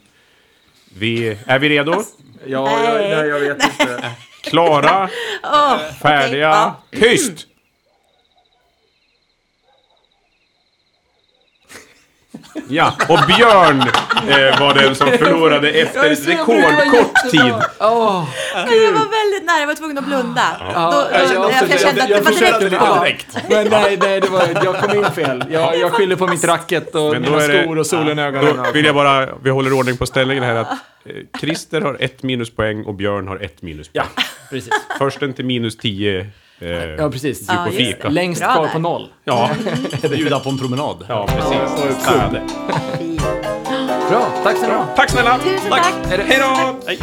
Vi, är vi redo? Ja, jag, nej, jag vet inte. Klara, färdiga, tyst! Ja, och Björn eh, var den som förlorade efter rekordkort tid. Åh, Jag var väldigt nära, jag var tvungen att blunda. Då, då, jag- jag, jag, jag- kände att det var direkt av. Men nej, nej, det var, jag kom in fel. Jag, jag skyller på mitt racket och Men då mina är det- skor och solen i ögonen. Då vill jag bara, vi håller ordning på ställningen här, att eh, Christer har ett minuspoäng och Björn har ett minuspoäng. Ja, precis. Försten till minus 10 eh, Ja, precis. Ja, på just fika. Längst Bra kvar där. på noll. Ja, Bjuda på en promenad. ja precis. Är det. Bra, tack så mycket. Tack snälla! Tusen tack. Hej då! Hej.